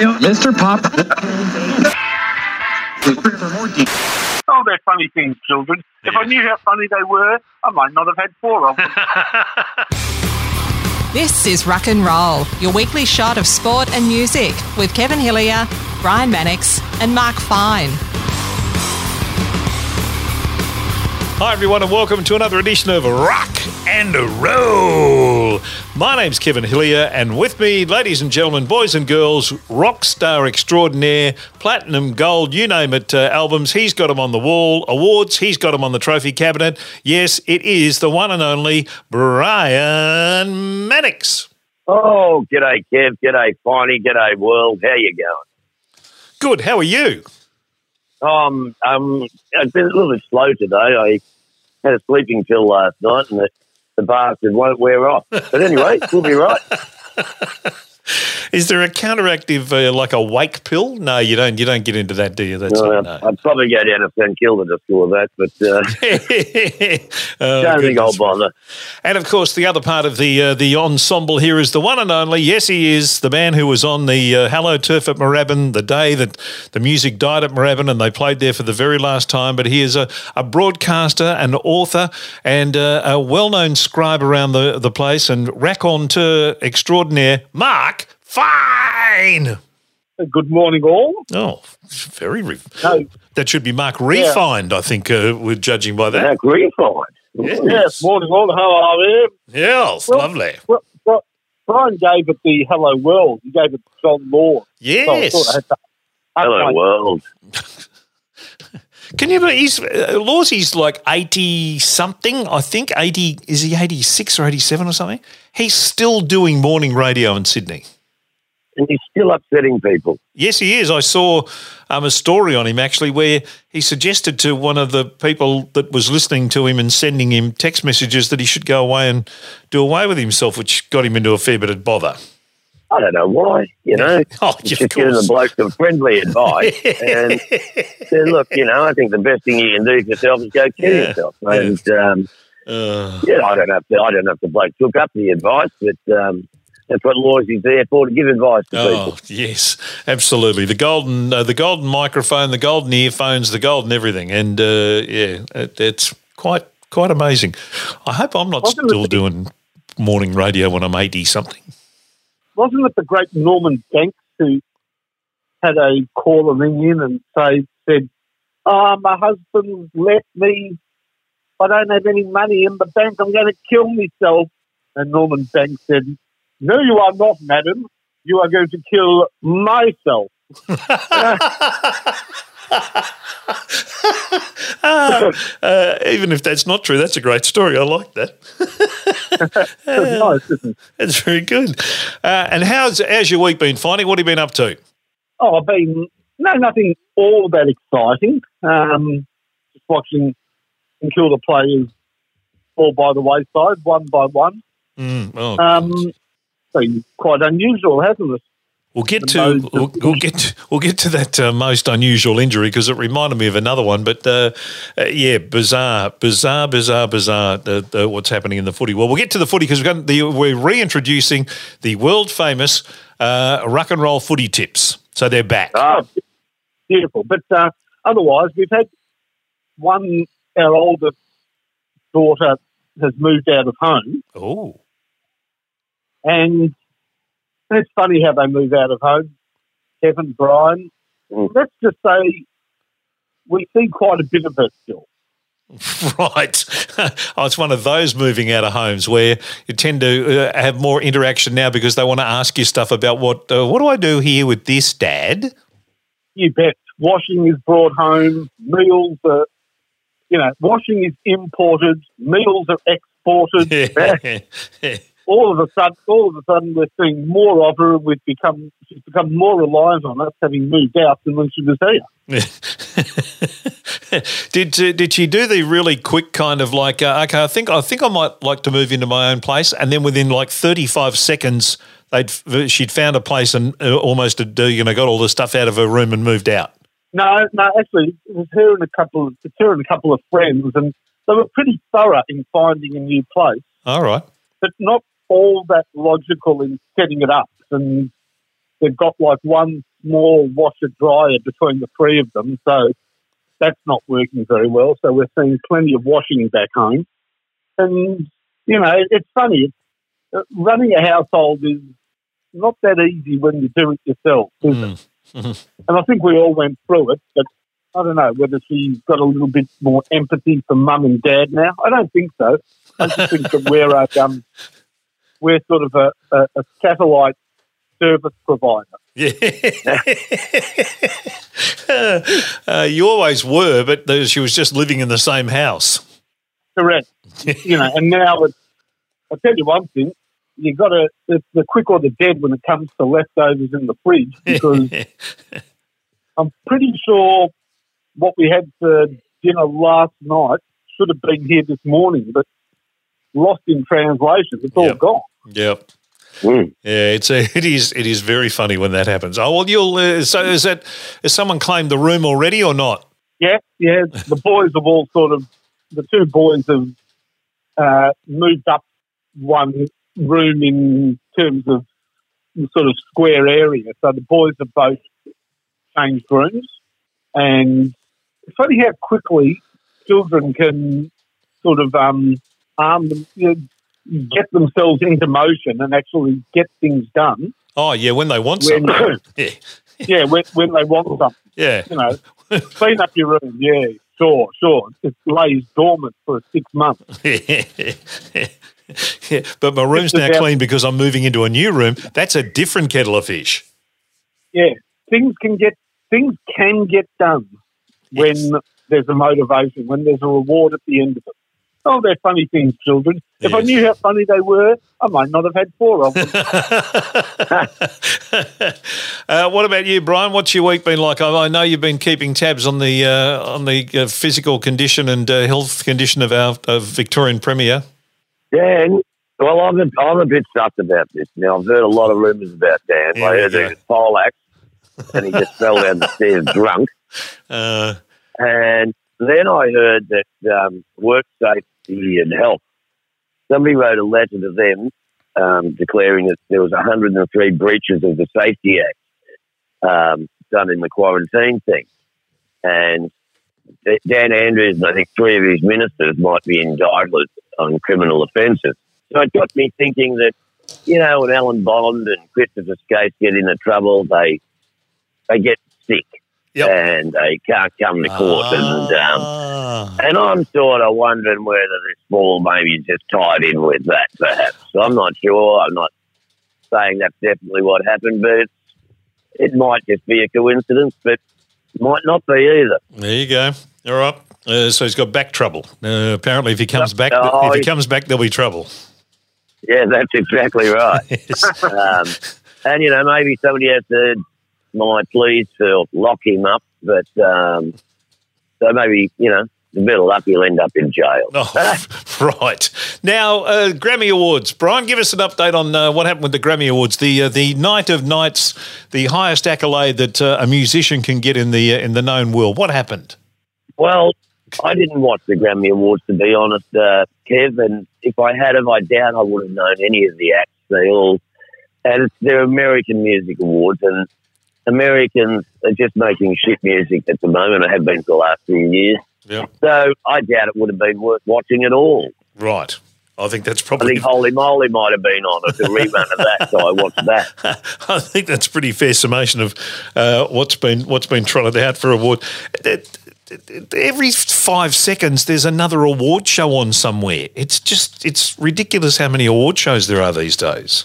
Mr. Pop. Oh, they're funny things, children. If I knew how funny they were, I might not have had four of them. This is Rock and Roll, your weekly shot of sport and music with Kevin Hillier, Brian Mannix, and Mark Fine. Hi, everyone, and welcome to another edition of Rock and a Roll. My name's Kevin Hillier, and with me, ladies and gentlemen, boys and girls, rock star extraordinaire, platinum, gold, you name it, uh, albums. He's got them on the wall. Awards, he's got them on the trophy cabinet. Yes, it is the one and only Brian Mannix. Oh, g'day, Kev. G'day, Finey. G'day, world. How you going? Good. How are you? Um, um, I've been a little bit slow today. I had a sleeping pill last night, and the, the bastard won't wear off. But anyway, we'll be right. Is there a counteractive, uh, like a wake pill? No, you don't. You don't get into that, do you? That's Uh, not, I'd probably go down to St Kilda to score that, but uh, Oh, don't think I'll bother. And of course, the other part of the uh, the ensemble here is the one and only. Yes, he is the man who was on the uh, Hello Turf at Moorabbin the day that the music died at Moorabbin, and they played there for the very last time. But he is a, a broadcaster, an author, and uh, a well known scribe around the the place, and raconteur extraordinaire, Mark Fine. Good morning, all. Oh, very. Re- No. That should be Mark Refined, I think. Uh, we're judging by that. That refine. Yes, morning, all. How are you? Yes, Well- lovely. Well, well, Brian gave it the Hello World. He gave it to John Laws. So I Yes. I had to Hello, update. world. Can you believe he's uh, Lawsy's like eighty something? I think eighty is he eighty six or eighty seven or something? He's still doing morning radio in Sydney. And he's still upsetting people. Yes, he is. I saw um, a story on him actually where he suggested to one of the people that was listening to him and sending him text messages that he should go away and do away with himself, which got him into a fair bit of bother. I don't know why, you know. Oh, Just of giving the bloke some friendly advice. and said, look, you know, I think the best thing you can do for yourself is go kill Yeah. yourself. And um, Uh, yeah, I don't know if the, I don't know if the bloke took up the advice, but um, that's what Lawsy's there for to give advice to Oh people. yes, absolutely. The golden, uh, the golden microphone, the golden earphones, the golden everything, and uh, yeah, it, it's quite quite amazing. I hope I'm not Wasn't still the- doing morning radio when I'm eighty something. Wasn't it the great Norman Banks who had a caller ring in and say, said, oh, my husband left me. I don't have any money in the bank. I'm going to kill myself. And Norman Banks said, no, you are not, madam. You are going to kill myself. Ah, uh, even if that's not true, that's a great story. I like that. It's nice, isn't it? That's very good. Uh, and how's how's your week been, Finey? What have you been up to? Oh, I've been no nothing all that exciting. Um, just watching and kill the players fall by the wayside one by one. Mm, oh, Um, been quite unusual, hasn't it? We'll get to we'll, we'll get we'll get to that uh, most unusual injury because it reminded me of another one. But uh, uh, yeah, bizarre, bizarre, bizarre, bizarre. The, the, what's happening in the footy? Well, we'll get to the footy because the, we're reintroducing the world famous uh, rock and roll footy tips. So they're back. Ah, Beautiful, but uh, otherwise we've had one. Our oldest daughter has moved out of home, Oh, and it's funny how they move out of home. Kevin, Brian, Mm. let's just say we see quite a bit of her still. right. oh, it's one of those moving out of homes where you tend to uh, have more interaction now because they want to ask you stuff about what uh, what do I do here with this, Dad? You bet. Washing is brought home. Meals are, you know, washing is imported. Meals are exported. all of a sudden, all of a sudden, we're seeing more of her. We've become she's become more reliant on us, having moved out than when she was here. did uh, did she do the really quick kind of like uh, okay I think I think I might like to move into my own place and then within like 35 seconds they'd she'd found a place and uh, almost uh, you know got all the stuff out of her room and moved out No, no, actually, it was her and a couple of it's her and a couple of friends, and they were pretty thorough in finding a new place, all right but not all that logical in setting it up. And they've got like one small washer dryer between the three of them, so that's not working very well. So we're seeing plenty of washing back home, and you know it's funny. Uh, running a household is not that easy when you do it yourself, is it? Mm. And I think we all went through it, but I don't know whether she's got a little bit more empathy for mum and dad now. I don't think so. I just think that we're a, um, we're sort of a, a, a satellite service provider. Yeah. uh, you always were, but she was just living in the same house. Correct. you know, and now it's, I'll tell you one thing, you've got to, it's the quick or the dead when it comes to leftovers in the fridge because I'm pretty sure what we had for dinner last night should have been here this morning, but lost in translation. It's all Yep. gone. Yep. Mm. Yeah, it's a, it is it is very funny when that happens. Oh well, you'll uh, so is that has someone claimed the room already or not? Yeah, yeah. The boys have all sort of, the two boys have uh, moved up one room in terms of the sort of square area. So the boys have both changed rooms. And it's funny how quickly children can sort of um, arm them, you know, get themselves into motion and actually get things done. Oh yeah, when they want When, something. Yeah, yeah, when, when they want something yeah. you know, clean up your room. Yeah, sure, sure. It lays dormant for six months. Yeah, but my room's Just now about- clean because I'm moving into a new room. That's a different kettle of fish. Yeah, things can get things can get done when Yes. there's a motivation, when there's a reward at the end of it. Oh, they're funny things, children. If I knew how funny they were, I might not have had four of them. uh, what about you, Brian? What's your week been like? I, I know you've been keeping tabs on the uh, on the uh, physical condition and uh, health condition of our of Victorian Premier. Dan, well, I'm a, I'm a bit stuffed about this now. I've heard a lot of rumours about Dan. Here I heard go. there was poleaxe and he just fell down the stairs drunk. Uh, And then I heard that um, work safety and health, somebody wrote a letter to them um, declaring that there was 103 breaches of the Safety Act um, done in the quarantine thing. And Dan Andrews and I think three of his ministers might be indicted on criminal offences. So it got me thinking that, you know, when Alan Bond and Christopher Skase get into trouble, they they get sick Yep. and they can't come to court. And um, Ah. and I'm sort of wondering whether this ball maybe is just tied in with that, perhaps. I'm not sure. I'm not saying that's definitely what happened, but it's, it might just be a coincidence, but it might not be either. There you go. All right. Uh, so he's got back trouble. Uh, apparently, if he comes back, Oh, if he he- comes back, there'll be trouble. Yeah, that's exactly right. Yes. um, and, you know, maybe somebody has to my pleas to lock him up, but um, so maybe, you know, bit of luck he'll end up in jail. Oh, right. Now, uh, Grammy Awards. Brian, give us an update on uh, what happened with the Grammy Awards. The uh, the night of nights, the highest accolade that uh, a musician can get in the uh, in the known world. What happened? Well, I didn't watch the Grammy Awards to be honest, uh, Kev. And if I had have, I doubt I would have known any of the acts. They all, and it's, they're American Music Awards, and Americans are just making shit music at the moment. I have been for the last few years. Yeah. So I doubt it would have been worth watching at all. Right. I think that's probably. I think Holy Moly might have been on. It's a rerun of that, so I watched that. I think that's a pretty fair summation of uh, what's been what's been trotted out for award. It- it- Every five seconds, there's another award show on somewhere. It's just it's ridiculous how many award shows there are these days.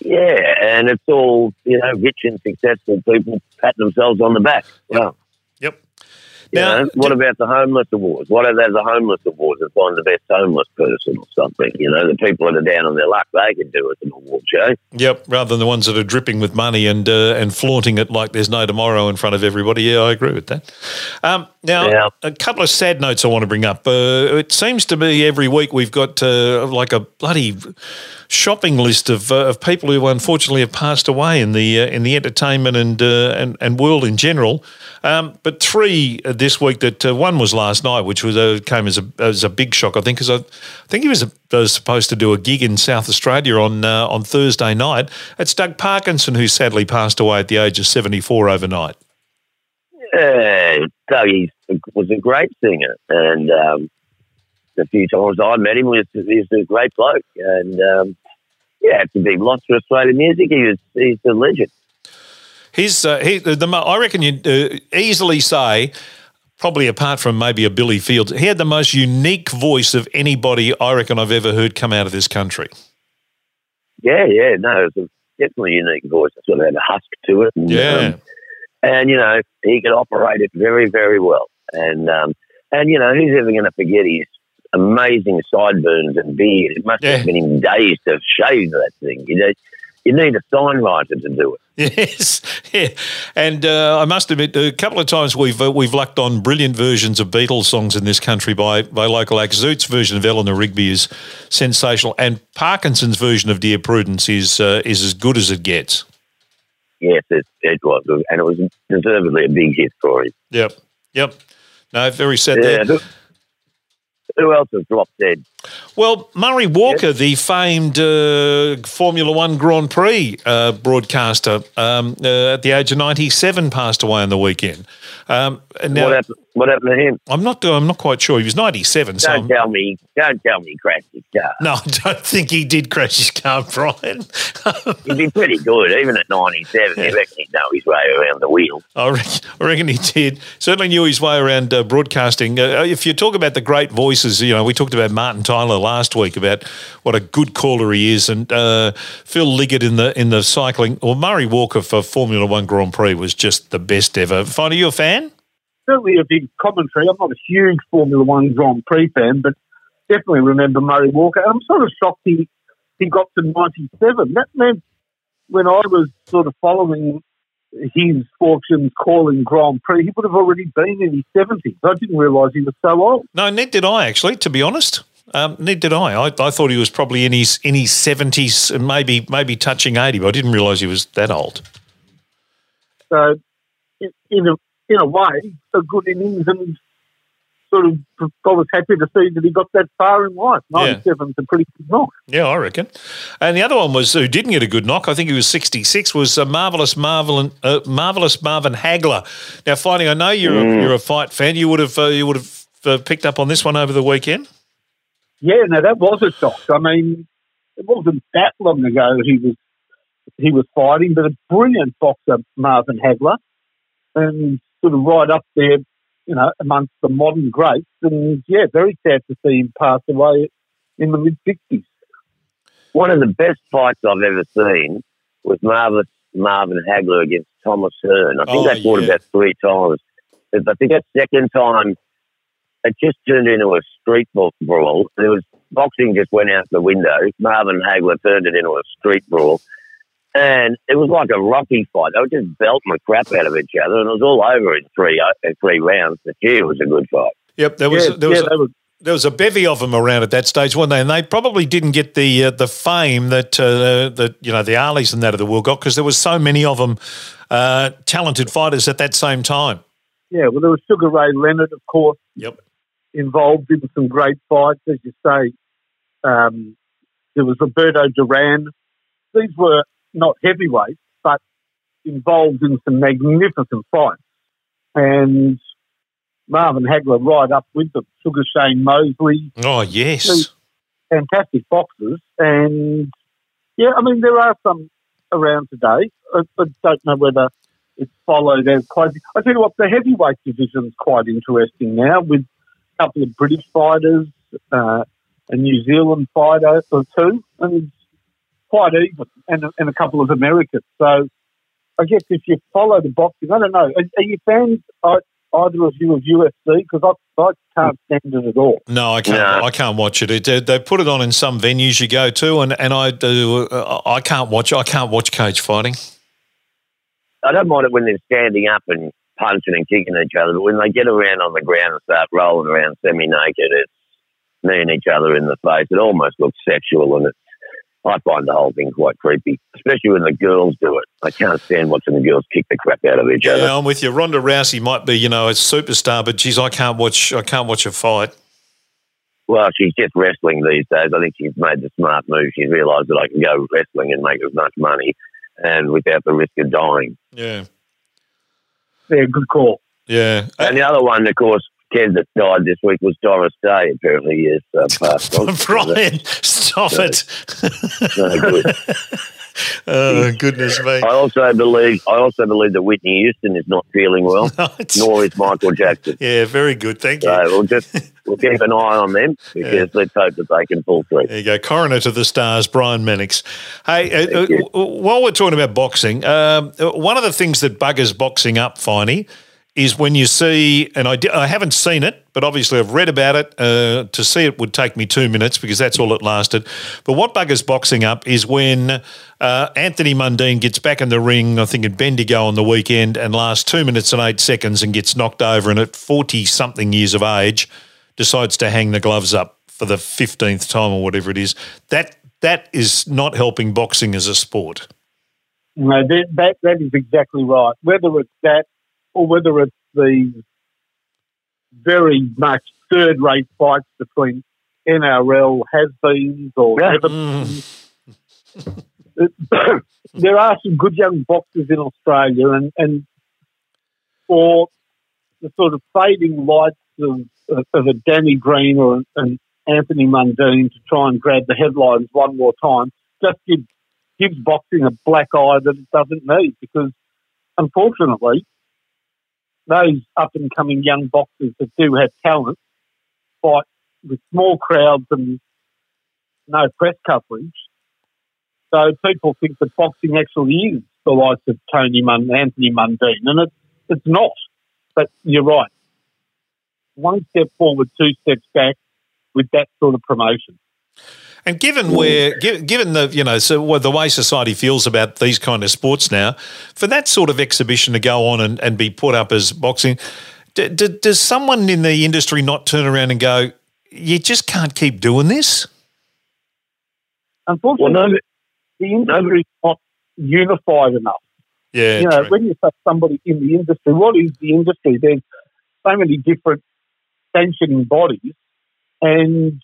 Yeah, and it's all you know, rich and successful people patting themselves on the back. Yeah. Yep. You Now, know, what about the homeless awards? What are a homeless awards and find the best homeless person or something? You know, the people that are down on their luck, they can do it an award show. Yep, rather than the ones that are dripping with money and uh, and flaunting it like there's no tomorrow in front of everybody. Yeah, I agree with that. Um, now, Yeah. a couple of sad notes I want to bring up. Uh, it seems to be every week we've got uh, like a bloody shopping list of, uh, of people who unfortunately have passed away in the uh, in the entertainment and uh, and, and world in general. Um, but three this week that uh, one was last night, which was uh, came as a as a big shock. I think because I, I, think he was, was, supposed to do a gig in South Australia on uh, on Thursday night. It's Doug Parkinson who sadly passed away at the age of seventy four overnight. Yeah, Doug was a great singer, and um, the few times I met him, was he's a great bloke, and um, yeah, it's a big loss for Australian music. He was he's a legend. He's uh, he, the, I reckon you uh, easily say, probably apart from maybe a Billy Fields, he had the most unique voice of anybody I reckon I've ever heard come out of this country. Yeah, yeah, no, it was a definitely unique voice. It sort of had a husk to it. And, yeah. Um, and you know he could operate it very, very well. And um, and you know who's ever going to forget his amazing sideburns and beard? It must yeah. have been him days to shave that thing. You know, you need a sign writer to do it. Yes, yeah, and uh, I must admit, a couple of times we've uh, we've lucked on brilliant versions of Beatles songs in this country by by local acts. Zoot's version of Eleanor Rigby is sensational, and Parkinson's version of Dear Prudence is uh, is as good as it gets. Yes, it, it was, and it was deservedly a big hit for him. Yep, yep. No, very sad. Yeah, there. Who else has dropped dead? Well, Murray Walker, yes. the famed uh, Formula One Grand Prix uh, broadcaster, um, uh, at the age of 97, passed away on the weekend. Um, now, what, happened, what happened to him? I'm not. I'm not quite sure. He was 97. Don't so tell me. Don't tell me he crashed his car. No, I don't think he did crash his car, Brian. He'd be pretty good, even at 97. Yeah. You reckon he'd know his way around the wheel? I reckon, I reckon he did. Certainly knew his way around uh, broadcasting. Uh, if you talk about the great voices, you know, we talked about Martin Tyler last week about what a good caller he is, and uh, Phil Liggett in the in the cycling, or Murray Walker for Formula One Grand Prix was just the best ever. Find you a fan? certainly a big commentary. I'm not a huge Formula One Grand Prix fan, but definitely remember Murray Walker. I'm sort of shocked he, he got to 97. That meant when I was sort of following his fortunes calling Grand Prix, he would have already been in his 70s. I didn't realise he was so old. No, Ned, did I, actually, to be honest. Um, neither did I. I. I thought he was probably in his in his seventies and maybe maybe touching eighty, but I didn't realise he was that old. So, in, in a in a way, a good innings and sort of I was happy to see that he got that far in life. 97's yeah. a pretty good knock. Yeah, I reckon. And the other one was who didn't get a good knock. I think he was 66. Was a marvelous Marvin, uh, marvelous Marvin Hagler. Now, Finey I know you're mm. a, you're a fight fan. You would have uh, you would have uh, picked up on this one over the weekend. Yeah, no, that was a shock. I mean, it wasn't that long ago he was he was fighting, but a brilliant boxer, Marvin Hagler, and sort of right up there, you know, amongst the modern greats. And yeah, very sad to see him pass away in the mid 60s. One of the best fights I've ever seen was Marvin, Marvin Hagler against Thomas Hearns. I think oh, they fought yeah. about three times. I think that second time, it just turned into a street brawl. There was boxing just went out the window. Marvin Hagler turned it into a street brawl. And it was like a rocky fight. They were just belting the crap out of each other, and it was all over in three uh, in three rounds. The cheer was a good fight. Yep, there was yeah, there was. Yeah, a, there was a bevy of them around at that stage, weren't they? And they probably didn't get the uh, the fame that uh, that you know the Alis and that of the world got because there was so many of them, uh, talented fighters at that same time. Yeah, well, there was Sugar Ray Leonard, of course. Yep. Involved in some great fights, as you say. Um, there was Roberto Duran. These were not heavyweights, but involved in some magnificent fights. And Marvin Hagler right up with them. Sugar Shane Mosley. Oh, yes. Fantastic boxers. And yeah, I mean, there are some around today. I, I don't know whether it's followed as closely. I tell you what, the heavyweight division is quite interesting now with couple of British fighters, uh, a New Zealand fighter or two. And quite even, and, and a couple of Americans. So I guess if you follow the boxing, I don't know. Are, are you fans, either of you, of UFC? Because I, I can't stand it at all. No, I can't. No. I can't watch it. it. They put it on in some venues you go to, and, and I do. Uh, I can't watch. I can't watch cage fighting. I don't mind it when they're standing up and punching and kicking each other, but when they get around on the ground and start rolling around semi-naked, it's kneeing each other in the face. It almost looks sexual, and it's I find the whole thing quite creepy, especially when the girls do it. I can't stand watching the girls kick the crap out of each Yeah, other. Yeah, I'm with you. Ronda Rousey might be, you know, a superstar, but geez, I can't watch. I can't watch a fight. Well, she's just wrestling these days. I think she's made the smart move. She's realised that I can go wrestling and make as much money, and without the risk of dying. Yeah, Yeah, good call. yeah. And the other one, of course, Kev that died this week was Doris Day. Apparently, he is uh, passed on. Brian, stop it. No good. oh goodness me. I also believe I also believe that Whitney Houston is not feeling well, It's- nor is Michael Jackson. yeah, very good. Thank you. So we'll just we'll keep an eye on them because let's hope that they can pull through. There you go, coroner to the stars, Brian Mannix. Hey, uh, uh, while we're talking about boxing, um, uh, one of the things that buggers boxing up, Finey, is when you see, and I, I haven't seen it, but obviously I've read about it. Uh, to see it would take me two minutes because that's all it lasted. But what buggers boxing up is when uh, Anthony Mundine gets back in the ring, I think at Bendigo on the weekend, and lasts two minutes and eight seconds and gets knocked over, and at 40 something years of age, decides to hang the gloves up for the 15th time or whatever it is. That That is not helping boxing as a sport. No, that, that that is exactly right. Whether it's that or whether it's the very much third-rate fights between NRL has-beens or Yeah. never mm. there are some good young boxers in Australia, and, and for the sort of fading lights of, of, of a Danny Green or an Anthony Mundine to try and grab the headlines one more time just gives, gives boxing a black eye that it doesn't need because, unfortunately, those up and coming young boxers that do have talent fight with small crowds and no press coverage. So people think that boxing actually is the likes of Tony Mun- Anthony Mundine, and it's it's not. But you're right. One step forward, two steps back with that sort of promotion. And given where, given the you know, so well, the way society feels about these kind of sports now, for that sort of exhibition to go on and, and be put up as boxing, d- d- does someone in the industry not turn around and go, "You just can't keep doing this"? Unfortunately, Well, no, the industry is not unified enough. Yeah, you know, true. when you say somebody in the industry, what is the industry? There's so many different sanctioning bodies, and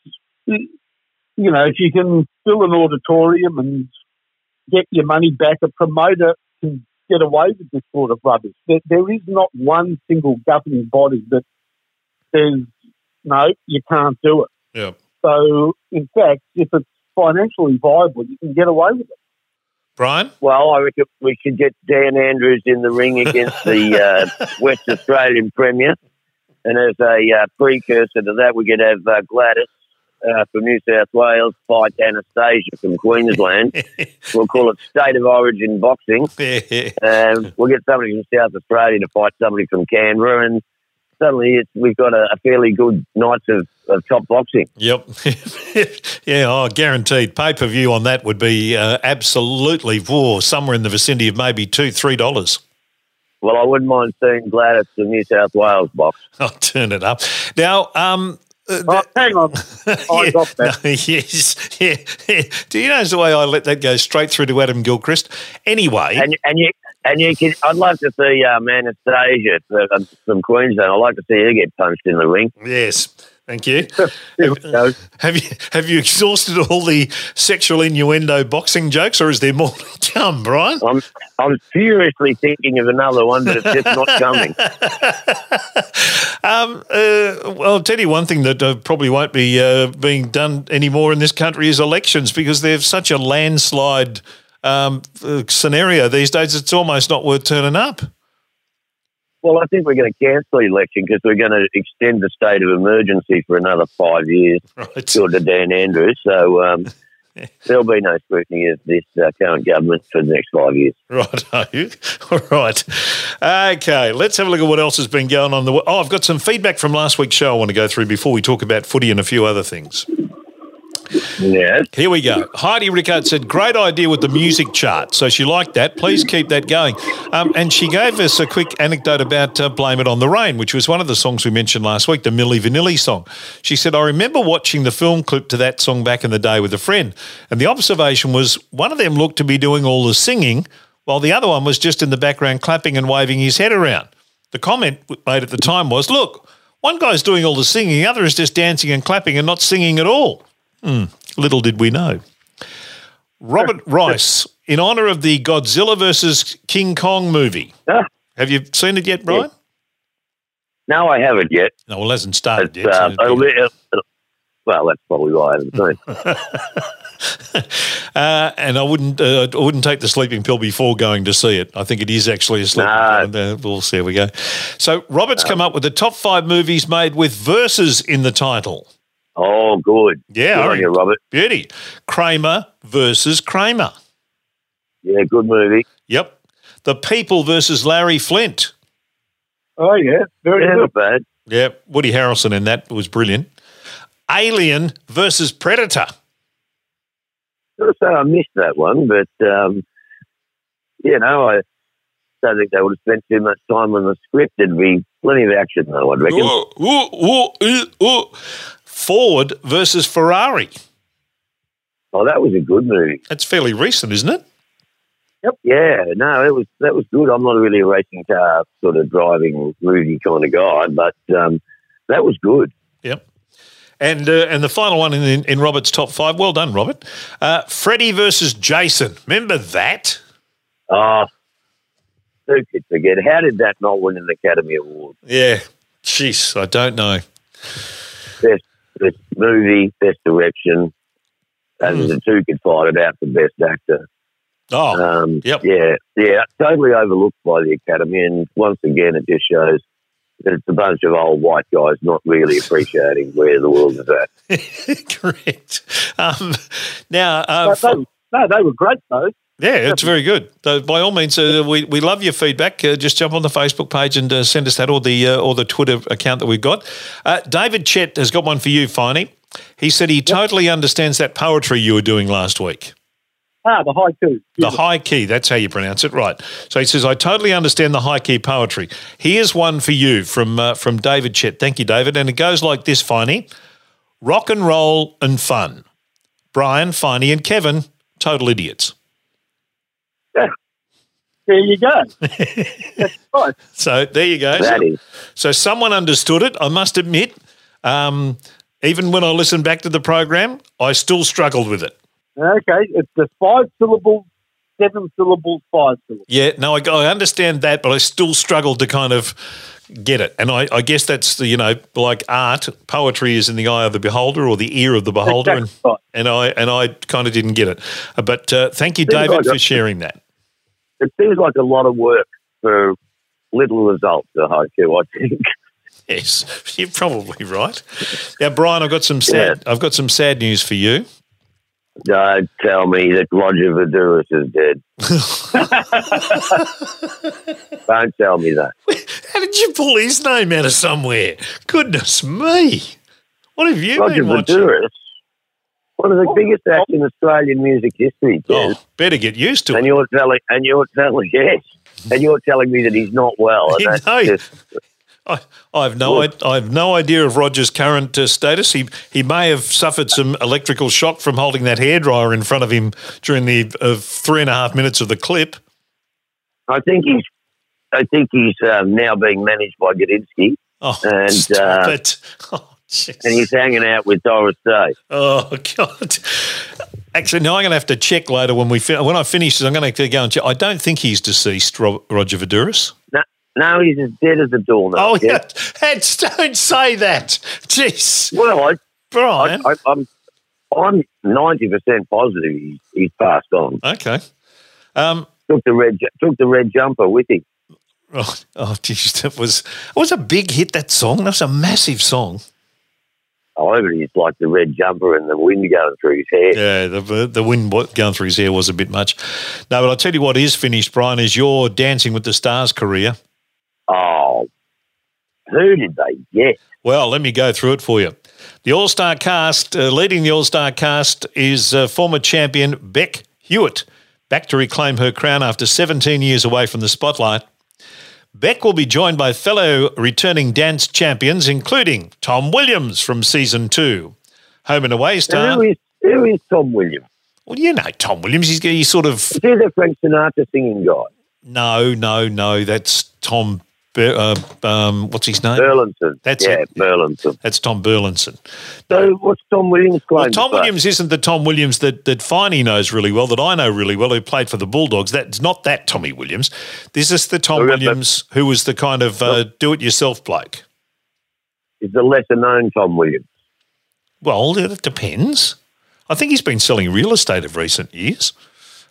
you know, if you can fill an auditorium and get your money back, a promoter can get away with this sort of rubbish. There, there is not one single governing body that says no, you can't do it. yeah. So, in fact, if it's financially viable, you can get away with it. Brian, Well, I reckon we should get Dan Andrews in the ring against the uh, West Australian Premier. And as a uh, precursor to that, we could have uh, Gladys uh, from New South Wales fight Anastasia from Queensland. we'll call it State of Origin Boxing. Um, we'll get somebody from South Australia to fight somebody from Canberra. And suddenly it's, we've got a, a fairly good night of, of top boxing. Yep. yeah, oh, guaranteed. Pay per view on that would be uh, absolutely war, somewhere in the vicinity of maybe two, three dollars. Well, I wouldn't mind seeing Gladys from New South Wales box. I'll turn it up. Now, um, uh, Oh, hang on. I yeah, got that. no, yes. Yeah, yeah. Do you notice the way I let that go straight through to Adam Gilchrist? Anyway, And and you and you can. I'd love to see um, Anastasia from, from Queensland. I'd like to see her get punched in the ring. yes. Thank you. There. Have you have you exhausted all the sexual innuendo boxing jokes, or is there more to come, Brian? I'm I'm furiously thinking of another one, but it's just not coming. Um, uh, well, I'll tell you one thing that uh, probably won't be uh, being done anymore in this country is elections because they're such a landslide um, uh, scenario these days. It's almost not worth turning up. Well, I think we're going to cancel the election because we're going to extend the state of emergency for another five years, Right. to Dan Andrews. So um, there'll be no scrutiny of this uh, current government for the next five years. Right. All right. Okay. Let's have a look at what else has been going on. The oh, I've got some feedback from last week's show I want to go through before we talk about footy and a few other things. Yeah. Here we go. Heidi Rickard said, Great idea with the music chart. So she liked that. Please keep that going. Um, and she gave us a quick anecdote about uh, Blame It on the Rain, which was one of the songs we mentioned last week, the Milli Vanilli song. She said, I remember watching the film clip to that song back in the day with a friend. And the observation was one of them looked to be doing all the singing, while the other one was just in the background clapping and waving his head around. The comment made at the time was, Look, one guy's doing all the singing, the other is just dancing and clapping and not singing at all. Hmm. Little did we know. Robert Rice, in honor of the Godzilla versus King Kong movie. Ah. Have you seen it yet, Brian? No, I haven't yet. No, well, it hasn't started But, yet. uh, so- it'll- well, that's probably why I haven't seen. it. uh, and I wouldn't, uh, I wouldn't take the sleeping pill before going to see it. I think it is actually a sleeping No. pill. We'll see. How we go. So Robert's come up with the top five movies made with verses in the title. Oh, good. Yeah, Good all on right. you, Robert. Beauty. Kramer versus Kramer. Yeah, good movie. Yep. The People versus Larry Flynt. Oh, yeah. Very Yeah, good. not bad. Yeah, Woody Harrelson in that was brilliant. Alien versus Predator. Gotta say I missed that one, but um, you know, I don't think they would have spent too much time on the script. There'd be plenty of action, though. I'd reckon. Ooh, ooh, ooh, ooh, ooh. Ford versus Ferrari. Oh, that was a good movie. That's fairly recent, isn't it? Yep. Yeah, no, it was that was good. I'm not really a racing car sort of driving movie kind of guy, but um, that was good. Yep. And uh, and the final one in, in, Robert's top five. Well done, Robert. Uh, Freddy versus Jason. Remember that? Oh, who could forget? How did that not win an Academy Award? Yeah. Jeez, I don't know. Best, best movie, best direction. And the two could fight about the best actor. Oh, Um, Yep. Yeah, yeah, totally overlooked by the Academy. And once again, it just shows that it's a bunch of old white guys not really appreciating where the world is at. correct. Um, now, uh, But they, no, they were great, though. Yeah, it's very good. So by all means, uh, we, we love your feedback. Uh, just jump on the Facebook page and uh, send us that, or the uh, or the Twitter account that we've got. Uh, David Chet has got one for you, Finey. He said he totally understands that poetry you were doing last week. Ah, the haiku. The high key, that's how you pronounce it, right? So he says, "I totally understand the high key poetry." Here's one for you from uh, from David Chet. Thank you, David. And it goes like this, Finey: rock and roll and fun. Brian, Finey, and Kevin, total idiots. There you go. That's right. So there you go. That is, So someone understood it. I must admit, um, even when I listened back to the program, I still struggled with it. Okay, it's the five syllables, seven syllables, five syllables. Yeah, no, I, I understand that, but I still struggled to kind of get it. And I, I guess that's the you know like art, poetry is in the eye of the beholder or the ear of the beholder, and, Exactly right. and I and I kind of didn't get it. Uh, But uh, thank you, David, for sharing that. It seems like a lot of work for little results. The haiku, I think. Yes, you're probably right. Now, Brian, I've got some sad. I've got some sad news for you. Don't tell me that Roger Voudouris is dead. Don't tell me that. How did you pull his name out of somewhere? Goodness me! What have you Roger been watching? One of the biggest acts in Australian music history, Oh, better get used to and it. you're telling, and you're telling, yes, and you're telling me that he's not well. You just, I, I have no, I, I have no idea of Roger's current uh, status. He he may have suffered some electrical shock from holding that hairdryer in front of him during the uh, three and a half minutes of the clip. I think he's, I think he's um, now being managed by Gudinski, Oh, And, stop uh, it! Jeez. and he's hanging out with Doris Day. Oh God! Actually, no. I'm going to have to check later when we fin- when I finish. I'm going to go and check. I don't think he's deceased, Ro- Roger Voudouris. No, no, he's as dead as a doornail. Oh yeah. don't say that. Jeez, Well, I, Brian. I, I'm, I'm ninety percent positive he's, he's passed on. okay. Um, Took the red, took the red jumper with him. Oh, oh geez, that was it was a big hit. That song. That was a massive song. However, he's like the red jumper and the wind going through his hair. Yeah, the the wind going through his hair was a bit much. No, but I'll tell you what is finished, Brian, is your Dancing with the Stars career. Oh, who did they get? Well, let me go through it for you. The All Star cast, uh, leading the All Star cast, is uh, former champion Bec Hewitt, back to reclaim her crown after 17 years away from the spotlight. Bec will be joined by fellow returning dance champions, including Tom Williams from season two, home and away star. who is who is Tom Williams? Well, you know Tom Williams. He's, he's sort of Is he the Frank Sinatra singing guy? no, no, no. That's Tom. Bur- uh, um, what's his name? Burlinson. That's yeah, it. Burlinson. That's Tom Burlinson. So what's Tom Williams' claim? Well, Tom? Williams isn't the Tom Williams that that Finey knows really well, that I know really well, who played for the Bulldogs. That's not that Tommy Williams. This is the Tom Williams who was the kind of uh, do-it-yourself bloke. is the lesser known Tom Williams. Well, it depends. I think he's been selling real estate of recent years.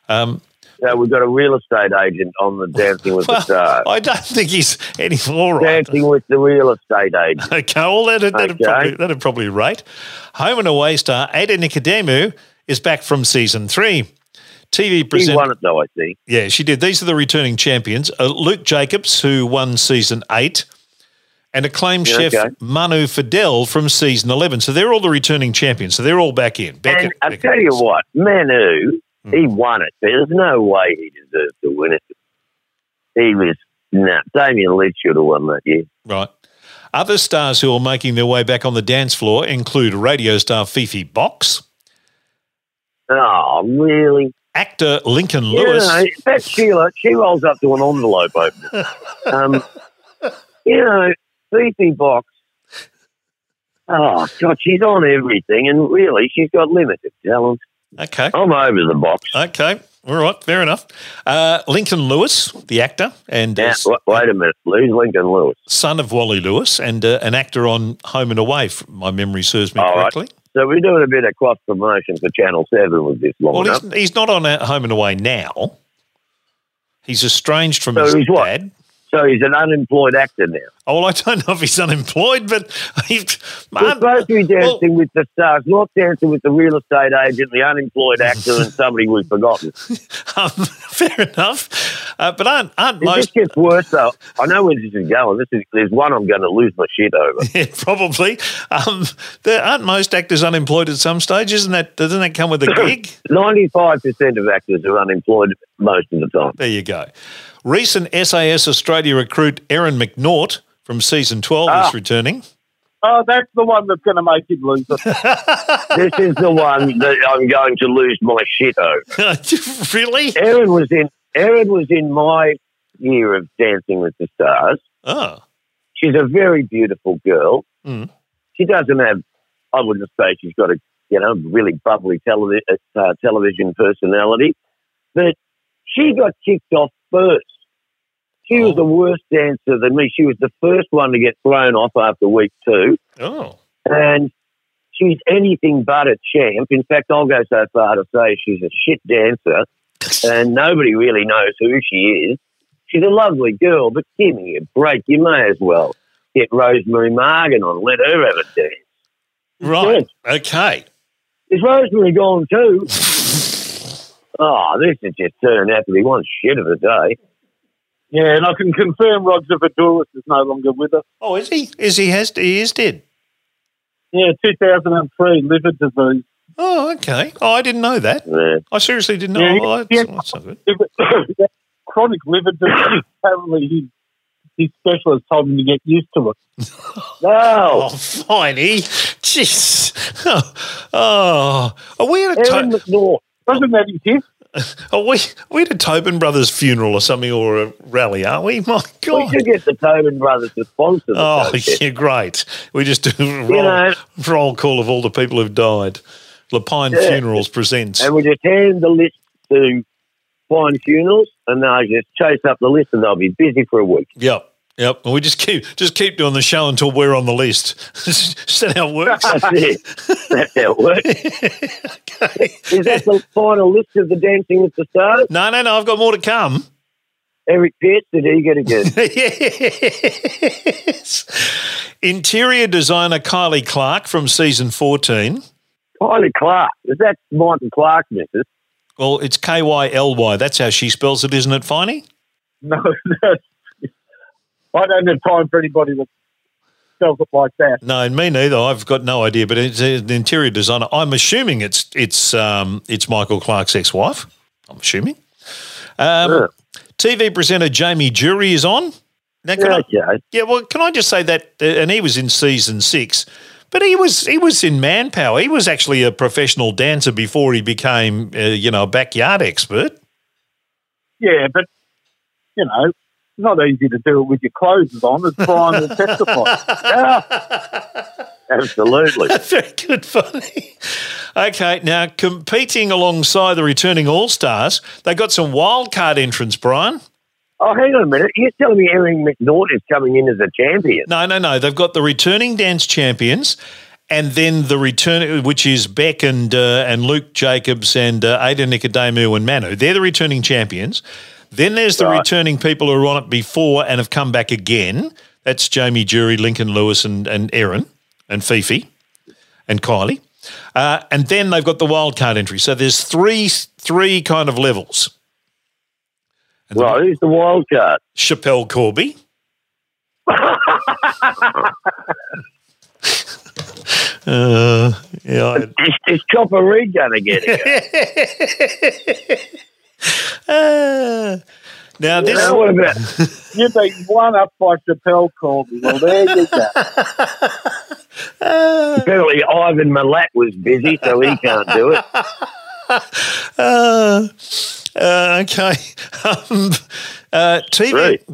Um, So we've got a real estate agent on the Dancing with the well, Stars. I don't think he's any more right. Dancing with the real estate agent. Okay, well, that'd, that'd, Okay. Probably, that'd probably rate. Home and away star Ada Nicodemou is back from season three. TV presenter. won it though, I think. Yeah, she did. These are the returning champions. Uh, Luke Jacobs, who won season eight, and acclaimed Yeah, chef okay. Manu Feildel from season 11. So they're all the returning champions. So they're all back in. Beckett, and I tell you what, Manu, He won it. There's no way he deserved to win it. He was no. Damien Leith should have won that year. Right. Other stars who are making their way back on the dance floor include radio star Fifi Box, Oh, really? actor Lincoln You Lewis. know, that's Sheila. She rolls up to an envelope opener. um, you know, Fifi Box. Oh God, she's on everything, and really, she's got limited talent. Okay. I'm over the box. Okay. All right. Fair enough. Uh, Lincoln Lewis, the actor, and Now, uh, wait a minute, Lou's Lincoln Lewis. son of Wally Lewis, and uh, an actor on Home and Away, if my memory serves me All right. correctly. So we're doing a bit of cross promotion for Channel Seven with this long Well, he's, he's not on uh, Home and Away now. He's estranged from So his he's what? So he's an unemployed actor now. Oh, well, I don't know if he's unemployed, but he's, supposed to be well- dancing with the stars, not dancing with the real estate agent, the unemployed actor, and somebody we've forgotten. um, fair enough. Uh, but aren't, aren't most just gets worse, though. I know where this is going. This is there's one I'm going to lose my shit over. Yeah, probably. Um, there aren't most actors unemployed at some stage, isn't that? Doesn't that come with a gig? Ninety-five percent of actors are unemployed most of the time. there you go. Recent SAS Australia recruit Erin McNaught from season twelve Ah. is returning. Oh, that's the one that's going to make him lose it. This is the one that I'm going to lose my shit over. really? Erin was in. Erin was in my year of Dancing with the Stars. Oh, She's a very beautiful girl. Mm. She doesn't have. I wouldn't say she's got a you know really bubbly televi- uh, television personality, but she got kicked off first. She was oh. the worst dancer than me. She was the first one to get thrown off after week two, oh, and she's anything but a champ. In fact, I'll go so far to say she's a shit dancer, and nobody really knows who she is. She's a lovely girl, but give me a break. You may as well get Rosemary Margan on, let her have a dance. right. Okay. Is Rosemary gone too? oh, this has just turned out to be one shit of a day. Yeah, and I can confirm Roger Voudouris is no longer with us. Oh, is he? Is he has? He is dead. Yeah, 2003, liver disease. Oh, okay. Oh, I didn't know that. Yeah. I seriously didn't know. Yeah, oh, that's, yeah. that's good. Chronic liver disease. Apparently, his, his specialist told him to get used to it. Oh, No, finey. Jeez. Oh, oh. Are we at a McNaught. Wasn't that his? Are oh, we, are we at a Tobin Brothers funeral or something or a rally, aren't we? My God. We should get the Tobin brothers to sponsor Oh, yeah, great. We just do a roll, know- roll call of all the people who've died. Le Pine Yeah. Funerals presents. And we just hand the list to Fine Funerals, and they'll just chase up the list, and they'll be busy for a week. Yep. Yep. And we just keep just keep doing the show until we're on the list. Is that how it works? That's it. That's how it works. okay. Is that the final list of the Dancing with the Stars? No, no, no. I've got more to come. Eric Pierce, did he get a good? yes. Interior designer Kyly Clarke from season 14. Kyly Clarke. Is that Michael Clarke, Mrs.? Well, it's K Y L Y. That's how she spells it, isn't it, Finey? No, no. I don't have time for anybody that spells it like that. No, me neither. I've got no idea, but it's an interior designer. I'm assuming it's it's um, it's Michael Clarke's ex-wife. I'm assuming. Um, Yeah. TV presenter Jamie Durie is on. Now, can I, Okay. yeah, well, can I just say that? Uh, and he was in season six, but he was he was in Manpower. He was actually a professional dancer before he became, uh, you know, a backyard expert. Yeah, but you know, not easy to do it with your clothes on, as Brian will testify. Yeah, Absolutely. Very good, funny. Okay, now competing alongside the returning All Stars, they got some wild card entrants, Brian. Oh, hang on a minute. You're telling me Erin McNaught is coming in as a champion? No, no, no. They've got the returning dance champions, and then the return, which is Bec and uh, and Luke Jacobs and uh, Ada Nicodemou and Manu. They're the returning champions. Then there's the Right. returning people who are on it before and have come back again. That's Jamie Durie, Lincoln Lewis, and and Erin and Fifi and Kylie. Uh, and then they've got the wildcard entry. So there's three three kind of levels. And Right, who's the wild card? Schapelle Corby. uh, yeah, I- Is, is Chopper Read going to get it? Uh, now this Now, what about you've been one up by Schapelle Corby. Well, there you go. apparently Ivan Milat was busy, so he can't do it. uh, uh, okay. Um, uh, TV, Right.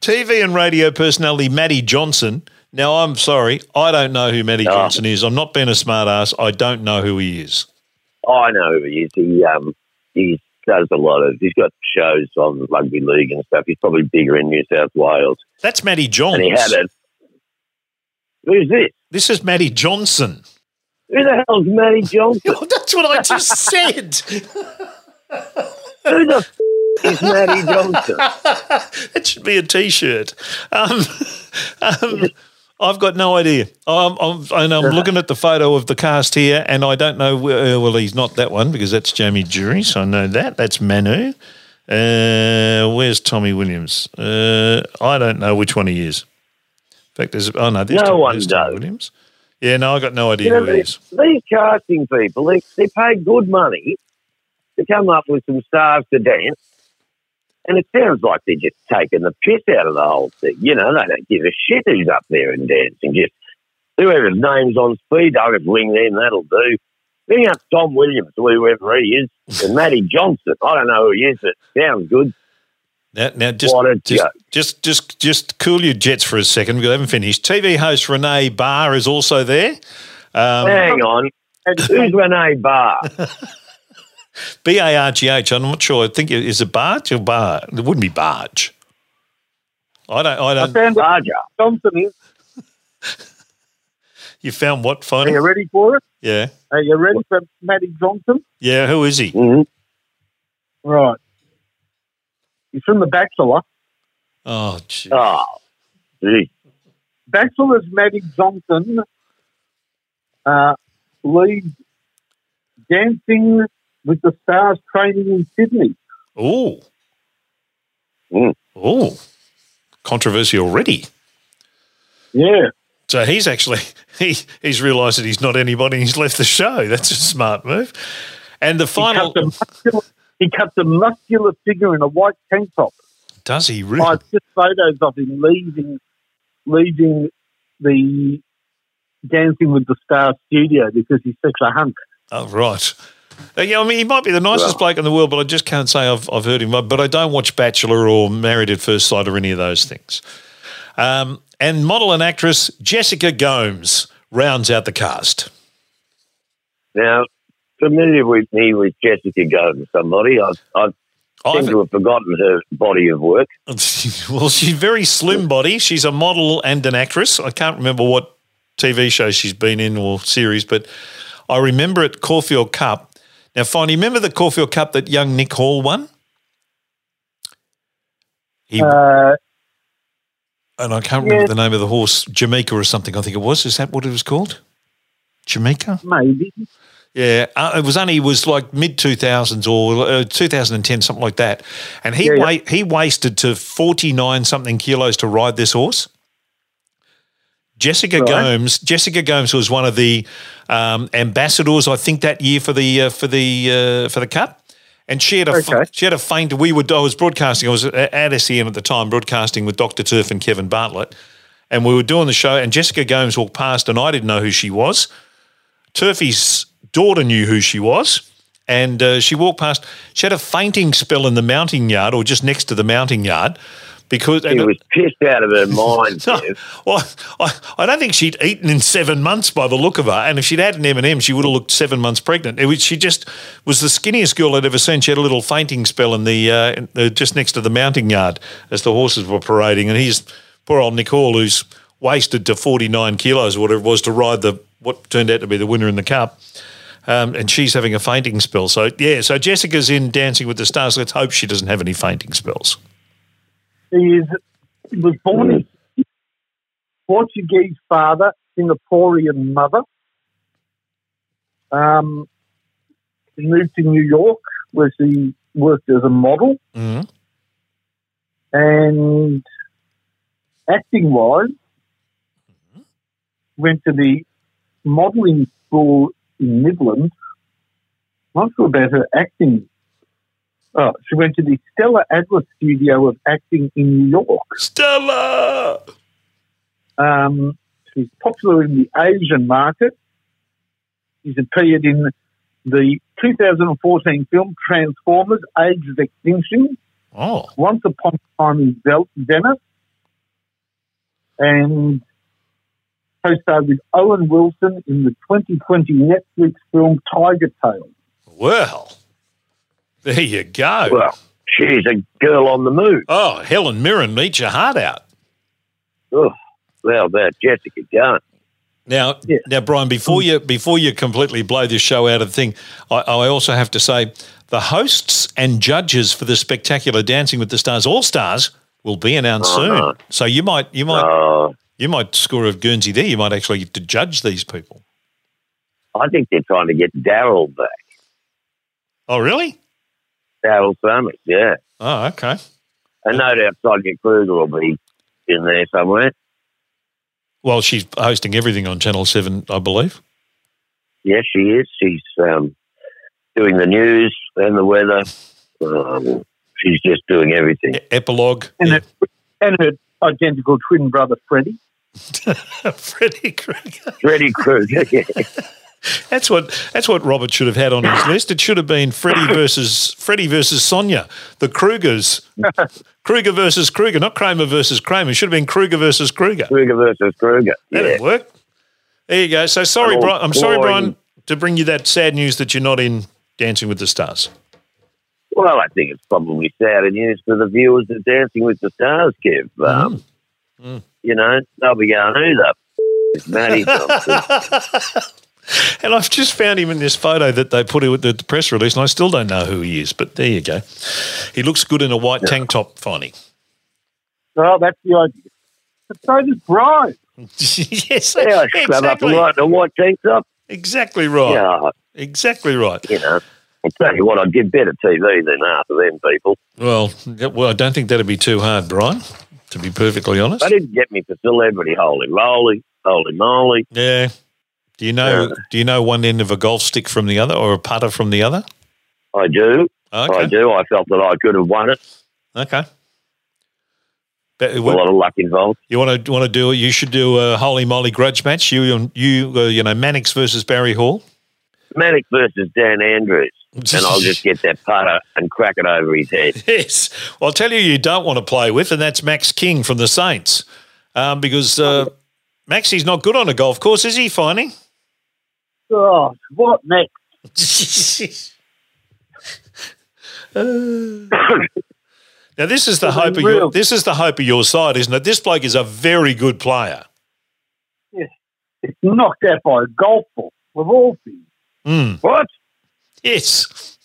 TV and radio personality Matty Johnson. Now, I'm sorry, I don't know who Matty Oh. Johnson is. I'm not being a smart ass. I don't know who he is. I know who he is. He um he does a lot of. He's got shows on rugby league and stuff. He's probably bigger in New South Wales, That's Matty Johns. and he had it. Who's this? This is Matty Johnson. Who the hell's Matty Johnson? That's what I just said. Who the f- is Matty Johnson? That should be a T-shirt. Um, um, I've got no idea. I'm, I'm, and I'm looking at the photo of the cast here, and I don't know. Where, uh, well, he's not that one because that's Jamie Durie, so I know that. That's Manu. Uh, where's Tommy Williams? Uh, I don't know which one he is. In fact, there's oh no, there's No Tom- one there's Tommy. Williams. Yeah, no, I got no idea You know, who he these, is. these casting people, they, they pay good money to come up with some stars to dance, and it sounds like they're just taking the piss out of the whole thing. You know, they don't give a shit who's up there and dancing. Just whoever's name's on speed, I'll just ring them, that'll do. Bring up Tom Williams, whoever he is, and Matty Johnson. I don't know who he is, but sounds good. Now, now just, just, just, just, just cool your jets for a second because I haven't finished. TV host Renee Bargh is also there. Um, Hang on. And Who's Renee Bargh? B A R G H. I'm not sure. I think it is it Barge or Bar. It wouldn't be Barge. I don't. I don't. I found out Barger. Johnson is. You found what phone? Are you ready for it? Yeah. Are you ready for Matty Johnson? Yeah. Who is he? hmm Right. He's from The Bachelor. Oh, gee. Oh, gee. Bachelor's Matty Johnson uh, leads Dancing with the Stars training in Sydney. Oh. Mm. Oh. Controversy already. Yeah. So he's actually he he's realised that he's not anybody. and He's left the show. That's a smart move. And the He final cuts, a muscular, he cuts a muscular figure in a white tank top. does he really? It's just photos of him leaving, leaving the Dancing with the Stars studio because he's such a hunk. Oh, right. Uh, yeah, I mean, he might be the nicest Well- bloke in the world, but I just can't say I've, I've heard him. But I don't watch Bachelor or Married at First Sight or any of those things. Um, and model and actress Jessica Gomes rounds out the cast. Now, familiar with me with Jessica Gomes, somebody. I, I seem I've, to have forgotten her body of work. well, she's very slim body. She's a model and an actress. I can't remember what TV show she's been in or series, but I remember at Caulfield Cup. Now, you remember the Caulfield Cup that young Nick Hall won? He, Uh, and I can't remember yeah. the name of the horse, Jamaica or something. I think it was. Is that what it was called? Jamaica. maybe. Yeah, uh, it was only it was like mid two thousands or uh, two thousand and ten, something like that. And he Yeah, yeah. he wasted to forty nine something kilos to ride this horse. Jessica Right. Gomes. Jessica Gomes was one of the um, ambassadors, I think, that year for the uh, for the uh, for the cup. And she had a Okay. she had a faint. We were I was broadcasting. I was at SEN at the time, broadcasting with Doctor Turf and Kevin Bartlett, and we were doing the show. And Jessica Gomes walked past, and I didn't know who she was. Turfy's daughter knew who she was, and uh, she walked past. She had a fainting spell in the mounting yard, or just next to the mounting yard, because She was pissed out of her mind. no, well, I, I don't think she'd eaten in seven months by the look of her. And if she'd had an M and m she would have looked seven months pregnant. It was, she just was the skinniest girl I'd ever seen. She had a little fainting spell in the, uh, in the just next to the mounting yard as the horses were parading. And he's poor old Nick Hall who's wasted to forty nine kilos or whatever it was to ride the what turned out to be the winner in the cup. Um, and she's having a fainting spell. So yeah, so Jessica's in Dancing with the Stars. Let's hope she doesn't have any fainting spells. He is was born in Portuguese father, Singaporean mother. Um, he moved to New York, where she worked as a model, Mhm. and acting wise, went to the modelling school in Midland. Not sure about her acting. Oh, she went to the Stella Adler Studio of Acting in New York. Stella. Um, she's popular in the Asian market. She's appeared in the 2014 film Transformers: Age of Extinction, Oh. Once Upon a Time in Venice, and co-starred with Owen Wilson in the 2020 Netflix film Tiger Tail. Well, there you go. Well, she's a girl on the move. oh, Helen Mirren, eat your heart out. Oh, well, about Jessica Gunn. Now, Yeah. now, Brian, before you before you completely blow this show out of the thing, I, I also have to say the hosts and judges for the spectacular Dancing with the Stars All Stars will be announced Uh-huh. soon. So you might you might Oh, you might score a Guernsey there. You might actually get to judge these people. I think they're trying to get Daryl back. Oh, really? Daryl Somers, yeah. Oh, okay. And no doubt Sonia Kruger will be in there somewhere. Well, she's hosting everything on Channel Seven, I believe. Yes, she is. She's um, doing the news and the weather. Um, she's just doing everything. E- Epilogue. And, Yeah. her, and her identical twin brother, Freddie. Freddie Krueger. Freddie Krueger, yeah. That's what that's what Robert should have had on his list. It should have been Freddie versus Freddie versus Sonia, the Krugers. Kruger versus Kruger, not Kramer versus Kramer. It should have been Kruger versus Kruger. Krueger versus Krueger. That'd Yeah. work. There you go. So sorry, Brian. I'm sorry. Brian, to bring you that sad news that you're not in Dancing with the Stars. Well, I think it's probably sad news for the viewers of Dancing with the Stars, Kev. Um, You know, they'll be going, who the f- is Matty Thompson? And I've just found him in this photo that they put with the press release, and I still don't know who he is. But there you go. He looks good in a white tank top, Finey. Oh, that's the idea. But so does Brian. yes, Yeah, scrub up a exactly. and a white tank top. Exactly right. Yeah, Exactly right. you know. I'll tell you what, I'd give better TV than half of them people. Well, well, I don't think that'd be too hard, Brian. To be perfectly honest. They didn't get me for celebrity. Holy moly, holy moly. Yeah. Do you know? Yeah. Do you know one end of a golf stick from the other, or a putter from the other? I do. I do. I felt that I could have won it. Okay. But A lot of luck involved. you want to want to do? You should do a holy moly grudge match. You and you, uh, you know, Mannix versus Barry Hall. Mannix versus Dan Andrews. And I'll just get that putter and crack it over his head. Yes. Well, I'll tell you, you don't want to play with, and that's Max King from the Saints, um, because uh, Maxie's not good on a golf course, is he? Finding. Oh, what next? Now this is the Well, hope of your this is the hope of your side, isn't it? This bloke is a very good player. Yes, it's knocked out by a golf ball, of all things. Mm. What? Yes.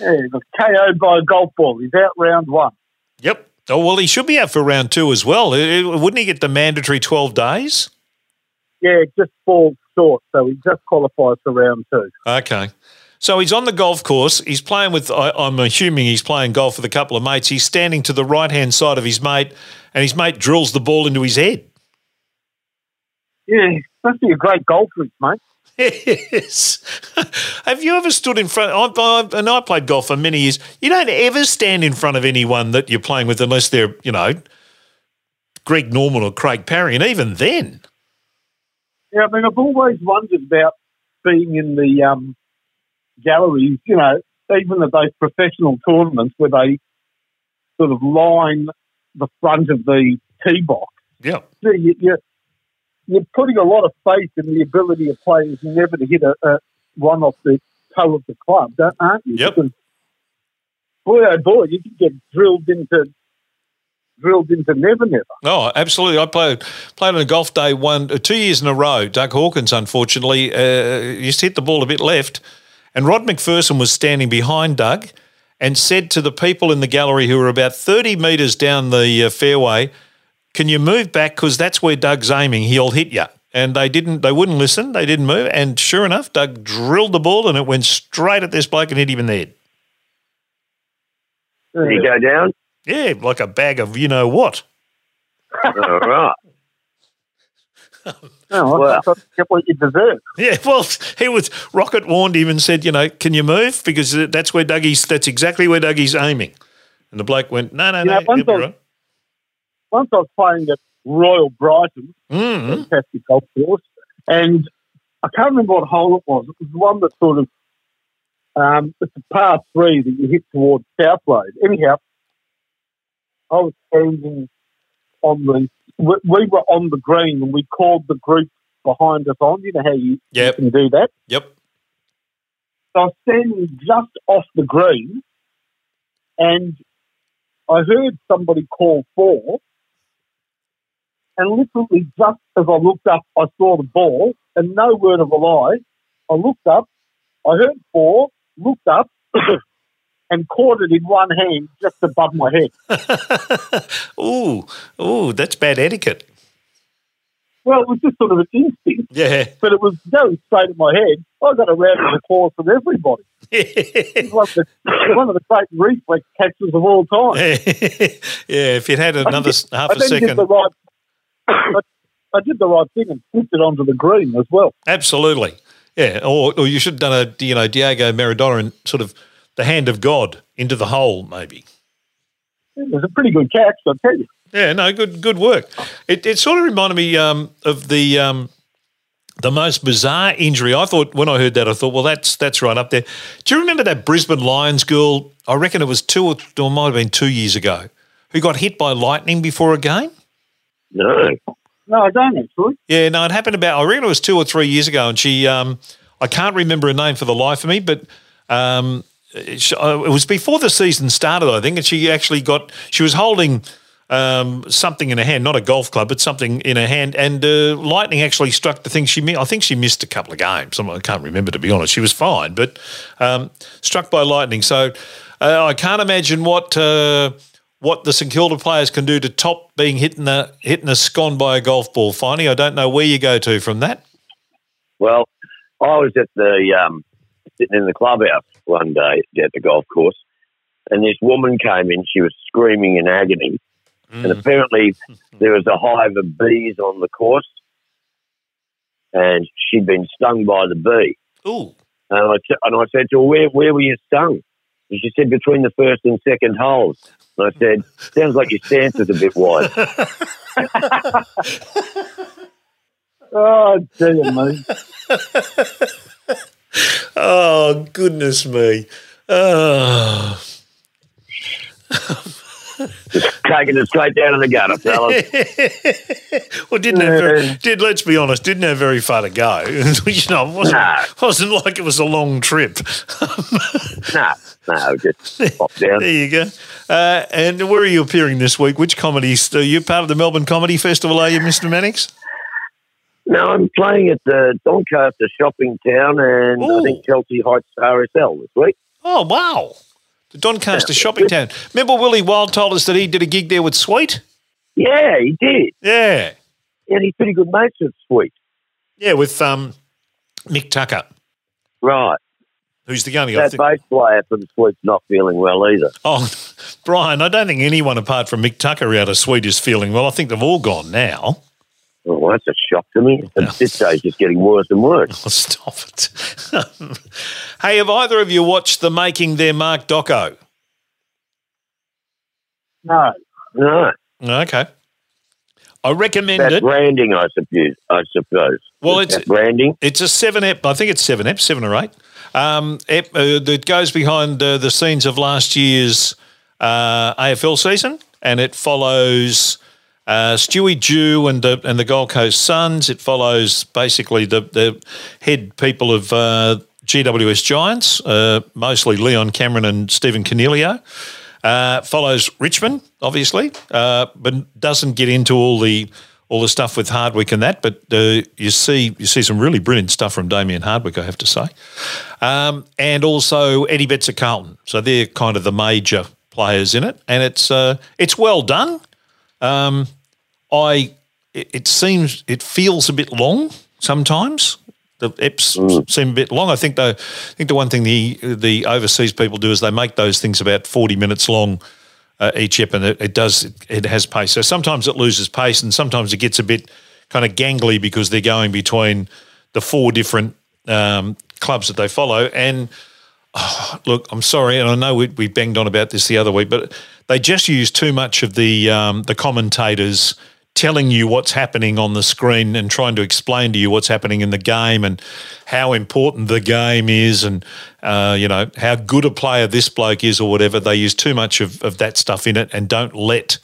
Yeah, he got KO'd by a golf ball. He's out round one. Yep. Oh well, he should be out for round two as well. Wouldn't he get the mandatory twelve days? Yeah, just falls short, so he just qualifies for round two. Okay. So he's on the golf course. He's playing with. I, I'm assuming he's playing golf with a couple of mates. He's standing to the right hand side of his mate, and his mate drills the ball into his head. Yeah, must be a great golfer, mate. Yes. Have you ever stood in front? I, I, and I played golf for many years. You don't ever stand in front of anyone that you're playing with unless they're, you know, Greg Norman or Craig Parry, and even then. Yeah, I mean, I've always wondered about being in the um, galleries, you know, even at those professional tournaments where they sort of line the front of the tee box. Yeah. So you, you, you're putting a lot of faith in the ability of players never to hit a, a one off the toe of the club, don't, aren't you? Yep. Because, boy, oh boy, you can get drilled into drilled into never, never. Oh, absolutely. I played played on a golf day one uh, two years in a row. Doug Hawkins, unfortunately, uh, used to hit the ball a bit left, and Rod McPherson was standing behind Doug and said to the people in the gallery who were about thirty metres down the uh, fairway, "Can you move back? Because that's where Doug's aiming. He'll hit you." And they didn't. They wouldn't listen. They didn't move. And sure enough, Doug drilled the ball, and it went straight at this bloke and hit him in the head. Did he go down? Yeah, like a bag of you know what. All right. No, Well- I thought you get what you deserve. Yeah, well, he was Rocket warned him and said, you know, can you move because that's where Dougie's. That's exactly where Dougie's aiming. And the bloke went, no, no, Yeah, no. once I was- right." Once I was playing at Royal Brighton, Mm. fantastic golf course, and I can't remember what hole it was. It was the one that sort of, um, it's a par three that you hit towards South Road. Anyhow, I was standing on the, we, we were on the green and we called the group behind us on. You know how you, Yep. you can do that? Yep. So I was standing just off the green and I heard somebody call four. And literally just as I looked up, I saw the ball and no word of a lie. I looked up, I heard four, looked up and caught it in one hand just above my head. ooh, ooh, that's bad etiquette. Well, it was just sort of an instinct, Yeah. but it was going straight at my head. I got a round of applause from everybody. It was one of the, one of the great reflex catches of all time. yeah, if you'd had another s- half a did second. the right. I, I did the right thing and flipped it onto the green as well. Absolutely. Yeah. Or, or you should have done a, you know, Diego Maradona and sort of the hand of God into the hole, maybe. It was a pretty good catch, I tell you. Yeah, no, good good work. It, it sort of reminded me um, of the um, the most bizarre injury. I thought when I heard that, I thought, well, that's that's right up there. Do you remember that Brisbane Lions girl? I reckon it was two or, or might have been two years ago, who got hit by lightning before a game. No. No, I don't actually. Yeah, no, it happened about I reckon it was two or three years ago, and she um, I can't remember her name for the life of me, but um, it, uh, was before the season started, I think, and she actually got she was holding um, something in her hand, not a golf club, but something in her hand, and uh, lightning actually struck the thing. She I think she missed a couple of games. I can't remember to be honest. She was fine, but um, struck by lightning. So uh, I can't imagine what. Uh, what the St Kilda players can do to top being hit in the hit in a scone by a golf ball, Finey. I don't know where you go to from that. Well, I was at the um, sitting in the clubhouse one day at the golf course, and this woman came in. She was screaming in agony, and mm. apparently there was a hive of bees on the course, and she'd been stung by the bee. Ooh. And I, t- and I said to her, where, where were you stung? And she said, between the first and second holes. And I said, sounds like your stance is a bit wide. Oh, dear me. Oh goodness me. Oh. Taking it straight down to the gutter, fellas. well, didn't have very, did let's be honest, didn't have very far to go. you know, it wasn't, No. wasn't like it was a long trip. no, no, just pop down. there you go. Uh, and where are you appearing this week? Which comedies? Are you part of the Melbourne Comedy Festival? Are you, Mister Mannix? No, I'm playing at the Doncaster Shopping Town and Ooh. I think Chelsea Heights RSL this week. Oh wow, the Doncaster Shopping Town. Remember Wilbur Wilde told us that he did a gig there with Sweet. Yeah, he did. Yeah, And he's pretty good mates with Sweet. yeah, with um, Mick Tucker, Right. who's the only I That think, bass player for the Sweet's not feeling well either. Oh, Brian, I don't think anyone apart from Mick Tucker out of Sweet is feeling well. I think they've all gone now. Oh, that's a shock to me. At this stage, it's getting worse and worse. Oh, stop it. hey, have either of you watched the Making Their Mark doco? No. No, Okay. I recommend that it. branding, I suppose. I suppose. Well, it's- that branding. It's a seven ep. I think it's seven ep, seven or eight. Um, ep uh, that goes behind uh, the scenes of last year's uh, AFL season, and it follows uh, Stewie Dew and the and the Gold Coast Suns. It follows basically the the head people of uh, GWS Giants, uh, mostly Leon Cameron and Stephen Coniglio. Uh, follows Richmond, obviously, uh, but doesn't get into all the all the stuff with Hardwick and that. But uh, you see you see some really brilliant stuff from Damien Hardwick, I have to say, um, and also Eddie Betts of Carlton. So they're kind of the major players in it, and it's it's well done. Um, I it, it seems it feels a bit long sometimes. The eps seem a bit long. I think the I think the one thing the the overseas people do is they make those things about forty minutes long uh, each ep, and it, it does it, it has pace. So sometimes it loses pace, and sometimes it gets a bit kind of gangly because they're going between the four different um, clubs that they follow. And oh, look, I'm sorry, and I know we, we banged on about this the other week, but they just use too much of the um, the commentators telling you what's happening on the screen and trying to explain to you what's happening in the game and how important the game is and uh, you know how good a player this bloke is or whatever. They use too much of, of that stuff in it and don't let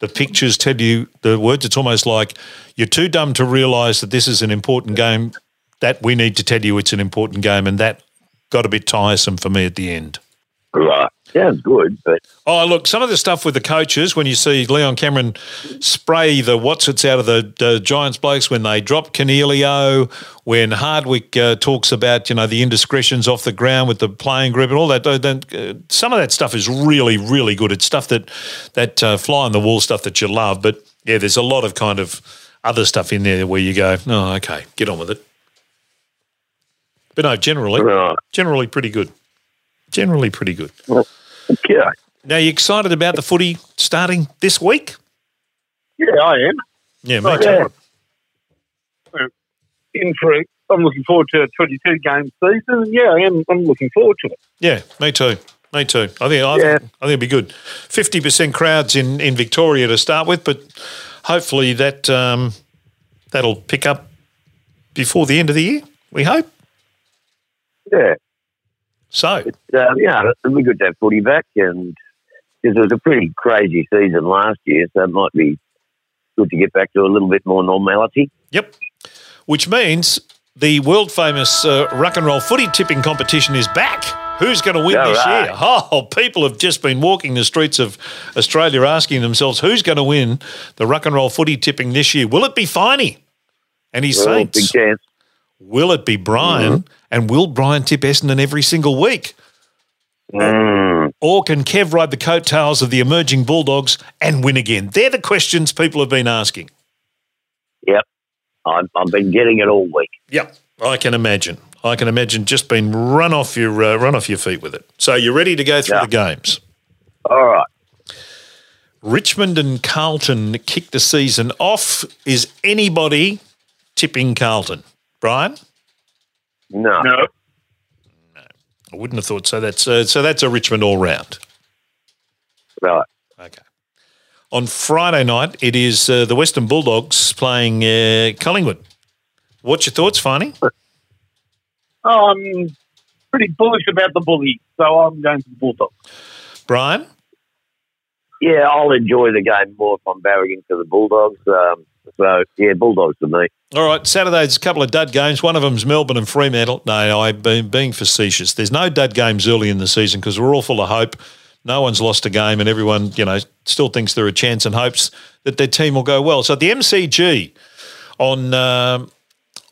the pictures tell you the words. It's almost like you're too dumb to realise that this is an important game. That we need to tell you it's an important game, and that got a bit tiresome for me at the end. Right. Sounds good, but Oh, look, some of the stuff with the coaches, when you see Leon Cameron spray the what's it's out of the, the Giants blokes when they drop Coniglio, when Hardwick uh, talks about, you know, the indiscretions off the ground with the playing group and all that, then, uh, some of that stuff is really, really good. It's stuff that, that uh, fly on the wall stuff that you love. But yeah, there's a lot of kind of other stuff in there where you go, oh, okay, get on with it. But no, generally, right. generally pretty good. Generally pretty good. Okay. Now, you excited about the footy starting this week? Yeah, I am. Yeah, me Oh, too. Yeah. In for a, I'm looking forward to a 22 game season. Yeah, I am. I'm looking forward to it. Yeah, me too. Me too. I think I, Yeah. think, I think it'd be good. Fifty percent crowds in, in Victoria to start with, but hopefully that um, that'll pick up before the end of the year. We hope. Yeah. So Uh, yeah, it'd be good to have footy back, and because it was a pretty crazy season last year, so it might be good to get back to a little bit more normality. Yep. Which means the world famous uh, rock and roll footy tipping competition is back. Who's going to win All this right. year? Oh, people have just been walking the streets of Australia asking themselves, who's going to win the rock and roll footy tipping this year? Will it be Finey and his Well, big chance. Will it be Brian? Mm-hmm. And will Brian tip Essendon every single week? Mm. Or can Kev ride the coattails of the emerging Bulldogs and win again? They're the questions people have been asking. Yep. I've, I've been getting it all week. Yep, I can imagine. I can imagine just being run off your uh, run off your feet with it. So you're ready to go through Yeah. the games. All right. Richmond and Carlton kick the season off. Is anybody tipping Carlton? Brian, No. No. I wouldn't have thought so. That's uh, so that's a Richmond all round. Right. Okay. On Friday night, it is uh, the Western Bulldogs playing uh, Collingwood. What's your thoughts, Finey? I'm pretty bullish about the bully, so I'm going to the Bulldogs. Brian? Yeah, I'll enjoy the game more if I'm barracking for the Bulldogs. Um, so, yeah, Bulldogs for me. All right, Saturday's a couple of dud games. One of them's Melbourne and Fremantle. No, I've been being facetious. There's no dud games early in the season because we're all full of hope. No one's lost a game, and everyone, you know, still thinks they're a chance and hopes that their team will go well. So at the MCG on um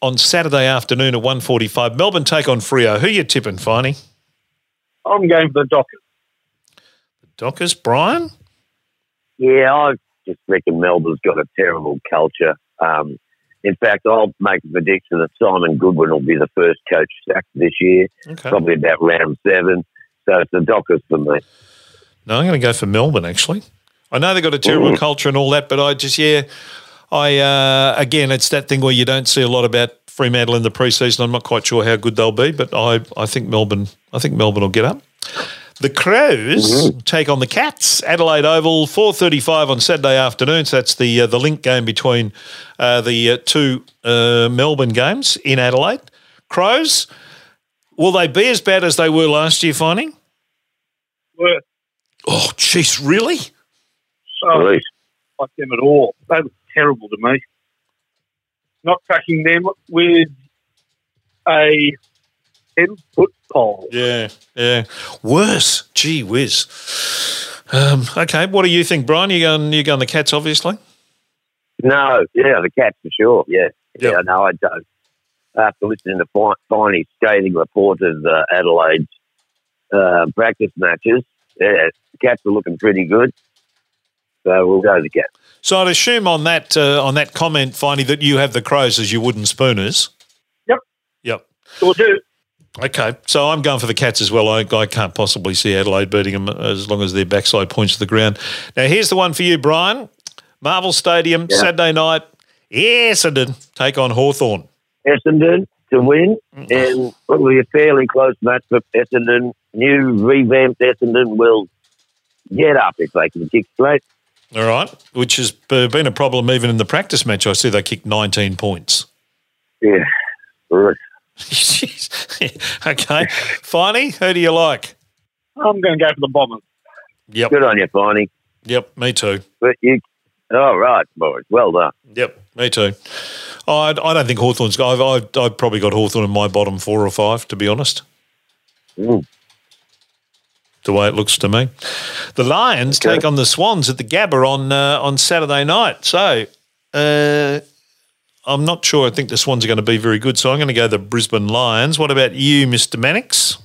on Saturday afternoon at 1.45, Melbourne take on Freo. Who you tipping, Finey? I'm going for the Dockers. The Dockers, Brian? Yeah, I just reckon Melbourne's got a terrible culture. Um, in fact, I'll make a prediction that Simon Goodwin will be the first coach sacked this year, Okay. probably about round seven. So it's the Dockers for me. No, I'm going to go for Melbourne, actually. I know they've got a terrible culture and all that, but I just, yeah, I uh, again, it's that thing where you don't see a lot about Fremantle in the preseason. I'm not quite sure how good they'll be, but I, I think Melbourne, I think Melbourne will get up. The Crows Mm-hmm. take on the Cats, Adelaide Oval, four thirty-five on Saturday afternoon. So that's the uh, the link game between uh, the uh, two uh, Melbourne games in Adelaide. Crows, will they be as bad as they were last year? Finding? Were Oh, jeez, really? so Please. like them at all. They were terrible to me. Not tracking them with a ten foot pole. Yeah, yeah. Worse. Gee whiz. Um, okay, what do you think, Brian? You going? You going the Cats, obviously. No, yeah, the Cats for sure. Yeah, Yep. yeah. No, I don't. After listening to Fi- Finey's scathing report of uh, Adelaide's uh, practice matches, yeah, the Cats are looking pretty good. So we'll go the Cats. So I'd assume on that uh, on that comment, Finey, that you have the Crows as your wooden spooners. Yep. Yep. Sure do. Okay, so I'm going for the Cats as well. I, I can't possibly see Adelaide beating them as long as their backside points to the ground. Now, here's the one for you, Brian. Marvel Stadium, Yeah. Saturday night. Essendon take on Hawthorn. Essendon to win, and probably a fairly close match for Essendon. New revamped Essendon will get up if they can kick straight. All right, which has been a problem even in the practice match. I see they kicked 19 points. Yeah. Right. okay, Finey, who do you like? I'm going to go for the Bombers. Yep, Good on you, Finey. yep, me too. But you, all right, boys. Well done. Yep, me too. I, I don't think Hawthorn's got. I've, I've, I've probably got Hawthorn in my bottom four or five, to be honest. Mm. The way it looks to me. The Lions Okay. take on the Swans at the Gabba on uh, on Saturday night. So uh, I'm not sure. I think the Swans are going to be very good. So I'm going to go the Brisbane Lions. What about you, Mr. Mannix?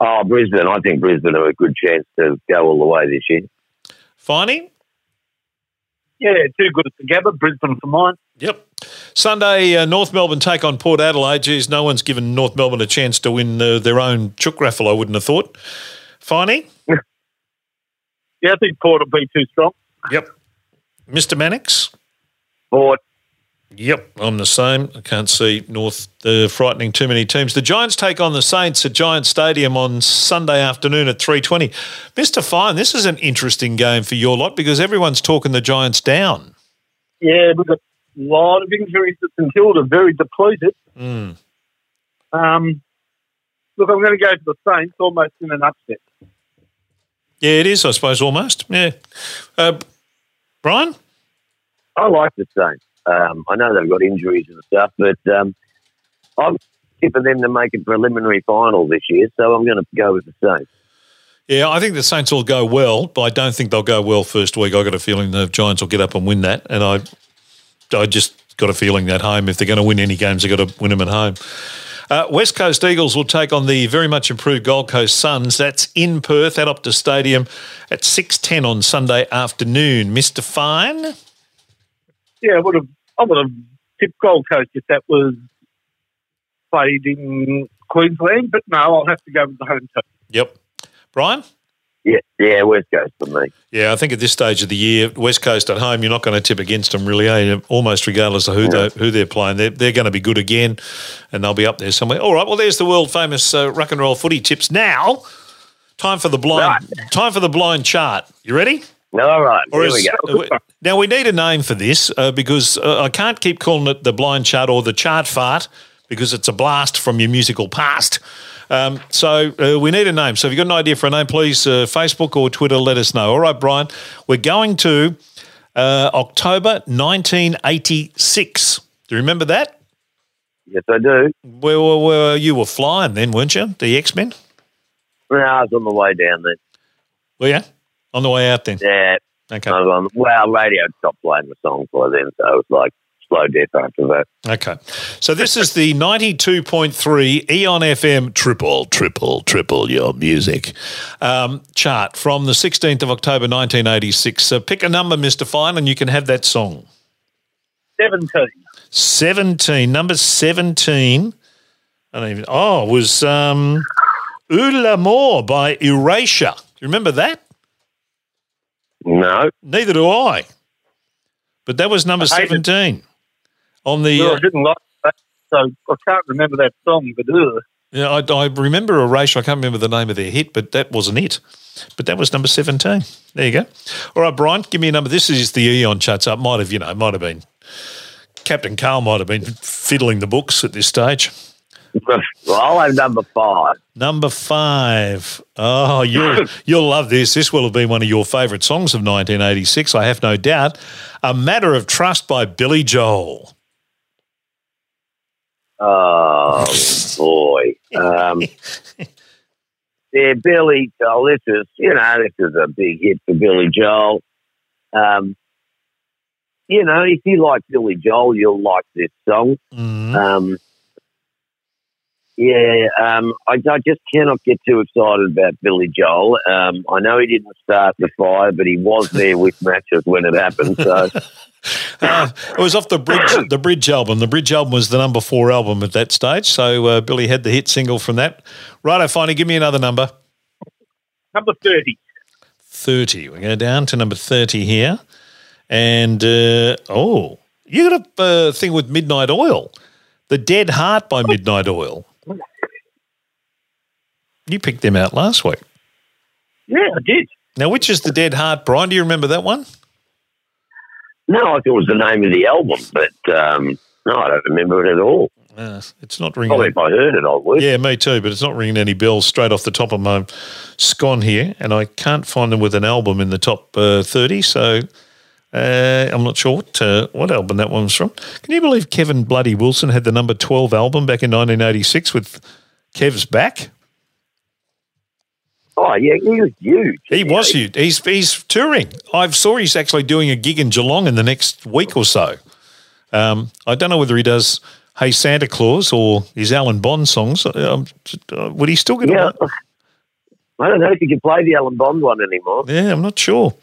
Oh, Brisbane. I think Brisbane have a good chance to go all the way this year. Finey? Yeah, too good at the Gabba. Brisbane for mine. Yep. Sunday, uh, North Melbourne take on Port Adelaide. Geez, no one's given North Melbourne a chance to win uh, their own chook raffle, I wouldn't have thought. Finey? Yeah, I think Port will be too strong. Yep. Mr. Mannix? Port. Yep, I'm the same. I can't see North uh, frightening too many teams. The Giants take on the Saints at Giant Stadium on Sunday afternoon at 3.20. Mr. Fine, this is an interesting game for your lot because everyone's talking the Giants down. Yeah, we've got a lot of injuries at St Kilda, very depleted. Mm. Um, look, I'm going to go for the Saints, almost in an upset. Yeah, it is, I suppose, almost. Yeah. Uh, Brian? I like the Saints. Um, I know they've got injuries and stuff, but um, I'm tipping them to make a preliminary final this year, so I'm going to go with the Saints. Yeah, I think the Saints will go well, but I don't think they'll go well first week. I got a feeling the Giants will get up and win that, and I, I just got a feeling that home, if they're going to win any games, they've got to win them at home. Uh, West Coast Eagles will take on the very much improved Gold Coast Suns. That's in Perth at Optus Stadium at six ten on Sunday afternoon. Mister Fine, Yeah, I would have. I would have tipped Gold Coast if that was played in Queensland, but no, I'll have to go with the home team. yep. Brian, Yeah, yeah, West Coast for me. yeah, I think at this stage of the year, West Coast at home, you're not going to tip against them really, eh? almost regardless of who they who they're playing. They're, they're going to be good again, and they'll be up there somewhere. All right, well, there's the world famous uh, rock and roll footy tips. Now, time for the blind time for the blind chart. You ready? All right, Or here we go. Now we need a name for this uh, because uh, I can't keep calling it the blind chart or the chart fart because it's a blast from your musical past. Um, so uh, we need a name. So if you've got an idea for a name, please uh, Facebook or Twitter, let us know. All right, Brian, we're going to uh, October 1986. Do you remember that? Yes, I do. Where, where, where you were flying then, weren't you? The X Men. No, I was on the way down there. Were you on the way out then? Yeah, Okay. I was on, well, radio stopped playing the song for them, so it was like slow death after that. Okay. So this is the 92.3 Eon FM triple, triple, triple your music um, chart from the 16th of October 1986. So pick a number, Mr. Fine, and you can have that song. 17. 17, number 17. I don't even, oh, was um, Oud L'Amour by Erasure. Do you remember that? No, Neither do I. but that was number I hate it. 17 on the. Well, uh, I didn't like that, so I can't remember that song, but ugh. Yeah, I, I remember Erasure. I can't remember the name of their hit, but that wasn't it. But that was number 17. There you go. All right, Brian, give me a number. This is the Eon Chuts Up. Might have, you know, might have been, Captain Carl might have been fiddling the books at this stage. Well, I'll have number five. Number five. Oh, you'll, you'll love this. This will have been one of your favourite songs of 1986, I have no doubt. A Matter of Trust by Billy Joel. Oh boy. Um, yeah, Billy Joel. This is you know this is a big hit for Billy Joel. Um, you know, if you like Billy Joel, you'll like this song. Mhm. Um, yeah, um, I, I just cannot get too excited about Billy Joel. Um, I know he didn't start the fire, but he was there with matches when it happened. So Uh, it was off the bridge, the Bridge album. The Bridge album was the number four album at that stage. So uh, Billy had the hit single from that. Righto, finally, give me another number. Number 30. 30. We go down to number 30 here. And, uh, oh, you got a uh, thing with Midnight Oil. The Dead Heart by Midnight Oil. You picked them out last week. Yeah, I did. Now, which is the Dead Heart, Brian? Do you remember that one? no, I thought it was the name of the album, but um, no, I don't remember it at all. Uh, it's not ringing. Probably if I heard it, I would. Yeah, me too, but it's not ringing any bells straight off the top of my scon here, and I can't find them with an album in the top uh, 30, so uh, I'm not sure what, uh, what album that one's from. Can you believe Kevin Bloody Wilson had the number 12 album back in 1986 with Kev's Back? Oh, yeah, he was huge. He was know. huge. He's, he's touring. I saw he's actually doing a gig in Geelong in the next week or so. Um, I don't know whether he does Hey Santa Claus or his Alan Bond songs. Um, uh, would he still get Yeah. on? I don't know if you can play the Alan Bond one anymore. Yeah, I'm not sure.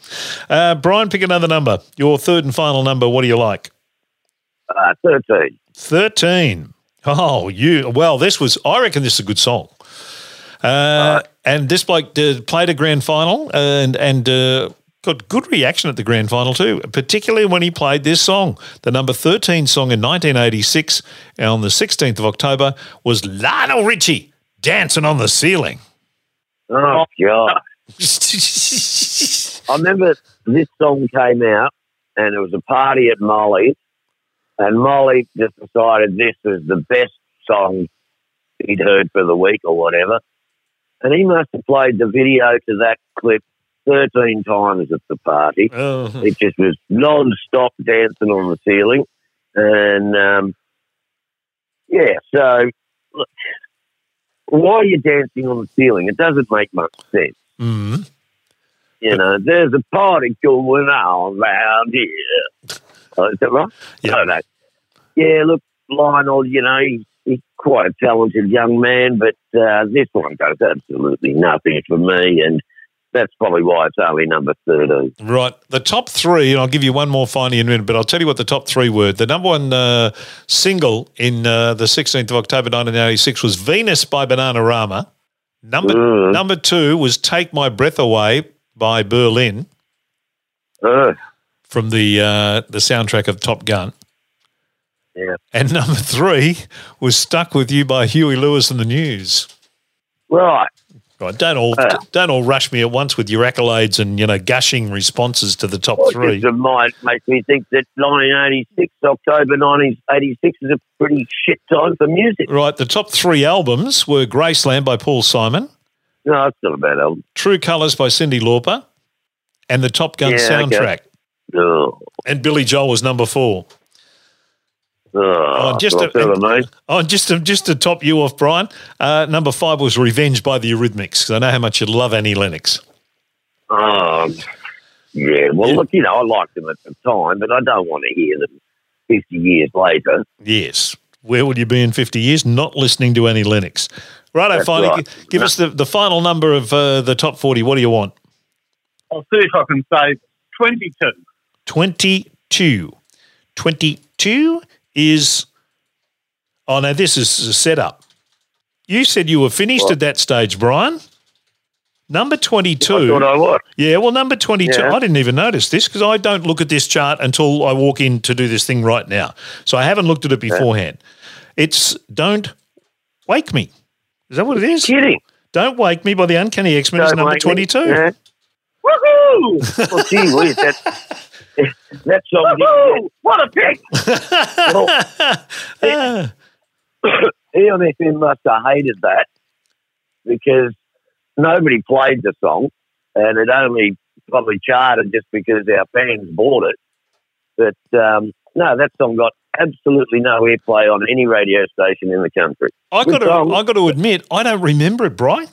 Uh, Brian, pick another number. Your third and final number. What do you like? Uh, 13. 13. Oh, you. Well, this was, I reckon this is a good song. Uh, and this bloke uh, played a grand final and, and uh, got good reaction at the grand final too, particularly when he played this song. The number 13 song in 1986 on the 16th of October was Lionel Richie, Dancing on the Ceiling. Oh, God. I remember this song came out and it was a party at Molly, and Molly just decided this was the best song he'd heard for the week or whatever. And he must have played the video to that clip 13 times at the party. Oh. It just was non stop dancing on the ceiling. And um, yeah, so look, why are you dancing on the ceiling? It doesn't make much sense. Mm. You know, there's a party going on around here. Oh, is that right? Yeah. Oh, no. Yeah, look, Lionel, you know, he's, he's quite a talented young man, but uh, this one goes absolutely nothing for me, and that's probably why it's only number 13. Right. The top three, and I'll give you one more finally in a minute, but I'll tell you what the top three were. The number one uh, single in uh, the 16th of October 1986 was Venus by Bananarama. Number, Mm. number two was Take My Breath Away by Berlin Uh, from the, uh, the soundtrack of Top Gun. Yeah. And number three was Stuck With You by Huey Lewis and the News. Right. Right, don't all Uh. don't all rush me at once with your accolades and you know gushing responses to the top Well, three. Just might makes me think that 1986, October 1986 is a pretty shit time for music. Right, the top three albums were Graceland by Paul Simon, No, it's not a bad album. True Colours by Cyndi Lauper, and the Top Gun Yeah, okay. soundtrack. No. And Billy Joel was number four. Oh, just just a- a. Oh, just to, just to top you off, Brian, uh, number five was Revenge by the Eurythmics, because I know how much you love Annie Lennox. Um, yeah, well, Yeah. look, you know, I liked them at the time, but I don't want to hear them 50 years later. Yes. Where would you be in 50 years? Not listening to Annie Lennox. Right, That's finally, right. g- give us the, the final number of uh, the top 40. What do you want? I'll see if I can say 22. 22. 22 is. Oh, no, this is a setup. You said you were finished What? at that stage, Brian. Number I 22. thought I was. Yeah, well, number 22, Yeah. I didn't even notice this because I don't look at this chart until I walk in to do this thing right now. So I haven't looked at it beforehand. It's Don't Wake Me. Is that what it is? Kidding. Don't Wake Me by the Uncanny X-Men is Don't number make me- 22. Yeah. Woohoo! Well, gee whiz, that, that song Woohoo! What a pick! did Eon FM must have hated that because nobody played the song and it only probably charted just because our fans bought it. But um, no, that song got absolutely no airplay on any radio station in the country. I got to. I got to admit, I don't remember it, Brian.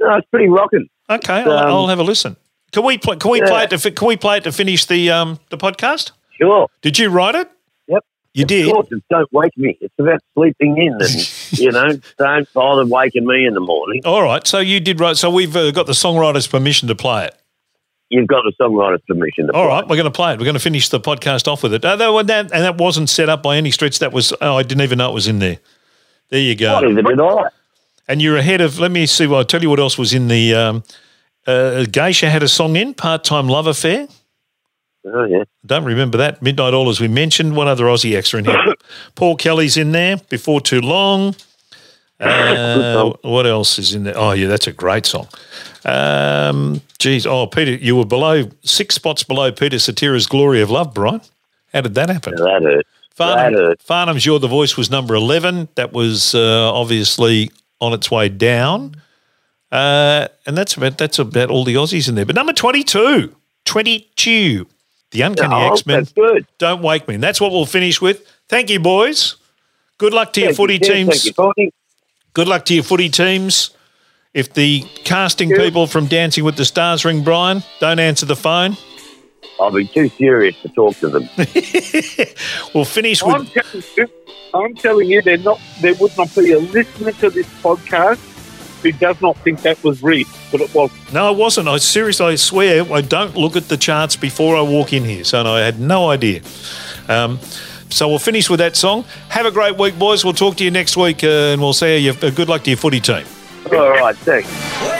No, it's pretty rocking. Okay, I'll, Um, I'll have a listen. Can we play? Can we Yeah. play it? To, fi- can we play it to finish the um, the podcast? Sure. Did you write it? Yep. You Of did. course, don't wake me. It's about sleeping in and, you know, don't bother waking me in the morning. All right. So you did write. So we've uh, got the songwriter's permission to play it. You've got the songwriter's permission to All play. right, we're going to play it. We're going to finish the podcast off with it. Uh, that, that, and that wasn't set up by any stretch. That was. Oh, I didn't even know it was in there. There you go. Did I. And you're ahead of. Let me see. Well, I'll tell you what else was in the. Um, uh, Geisha had a song in part time love affair. Oh, yeah. Don't remember that. Midnight Oil, as we mentioned. One other Aussie extra in here. Paul Kelly's in there. Before too long. Uh, what else is in there? Oh, yeah, that's a great song. Um, geez, oh, Peter, you were below six spots below Peter Cetera's "Glory of Love." Brian, how did that happen? That hurt. That hurt. Farnham's "You're the Voice" was number eleven. That was uh, obviously on its way down, uh, and that's about that's about all the Aussies in there. But number 22, 22, the Uncanny Oh, X Men. Don't wake me. And that's what we'll finish with. Thank you, boys. Good luck to your footy you, teams. Thank you, Good luck to your footy teams. If the casting people from Dancing with the Stars ring Brian, don't answer the phone. I'll be too serious to talk to them. We'll finish I'm with telling you, I'm telling you, they're not there would not be a listener to this podcast who does not think that was rigged, but it was. No, it wasn't. I seriously, I swear, I don't look at the charts before I walk in here, so I had no idea. Um, so we'll finish with that song. Have a great week, boys. We'll talk to you next week, uh, and we'll see you uh, good luck to your footy team. All right, thanks.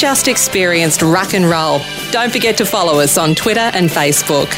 Just experienced rock and roll. Don't forget to follow us on Twitter and Facebook.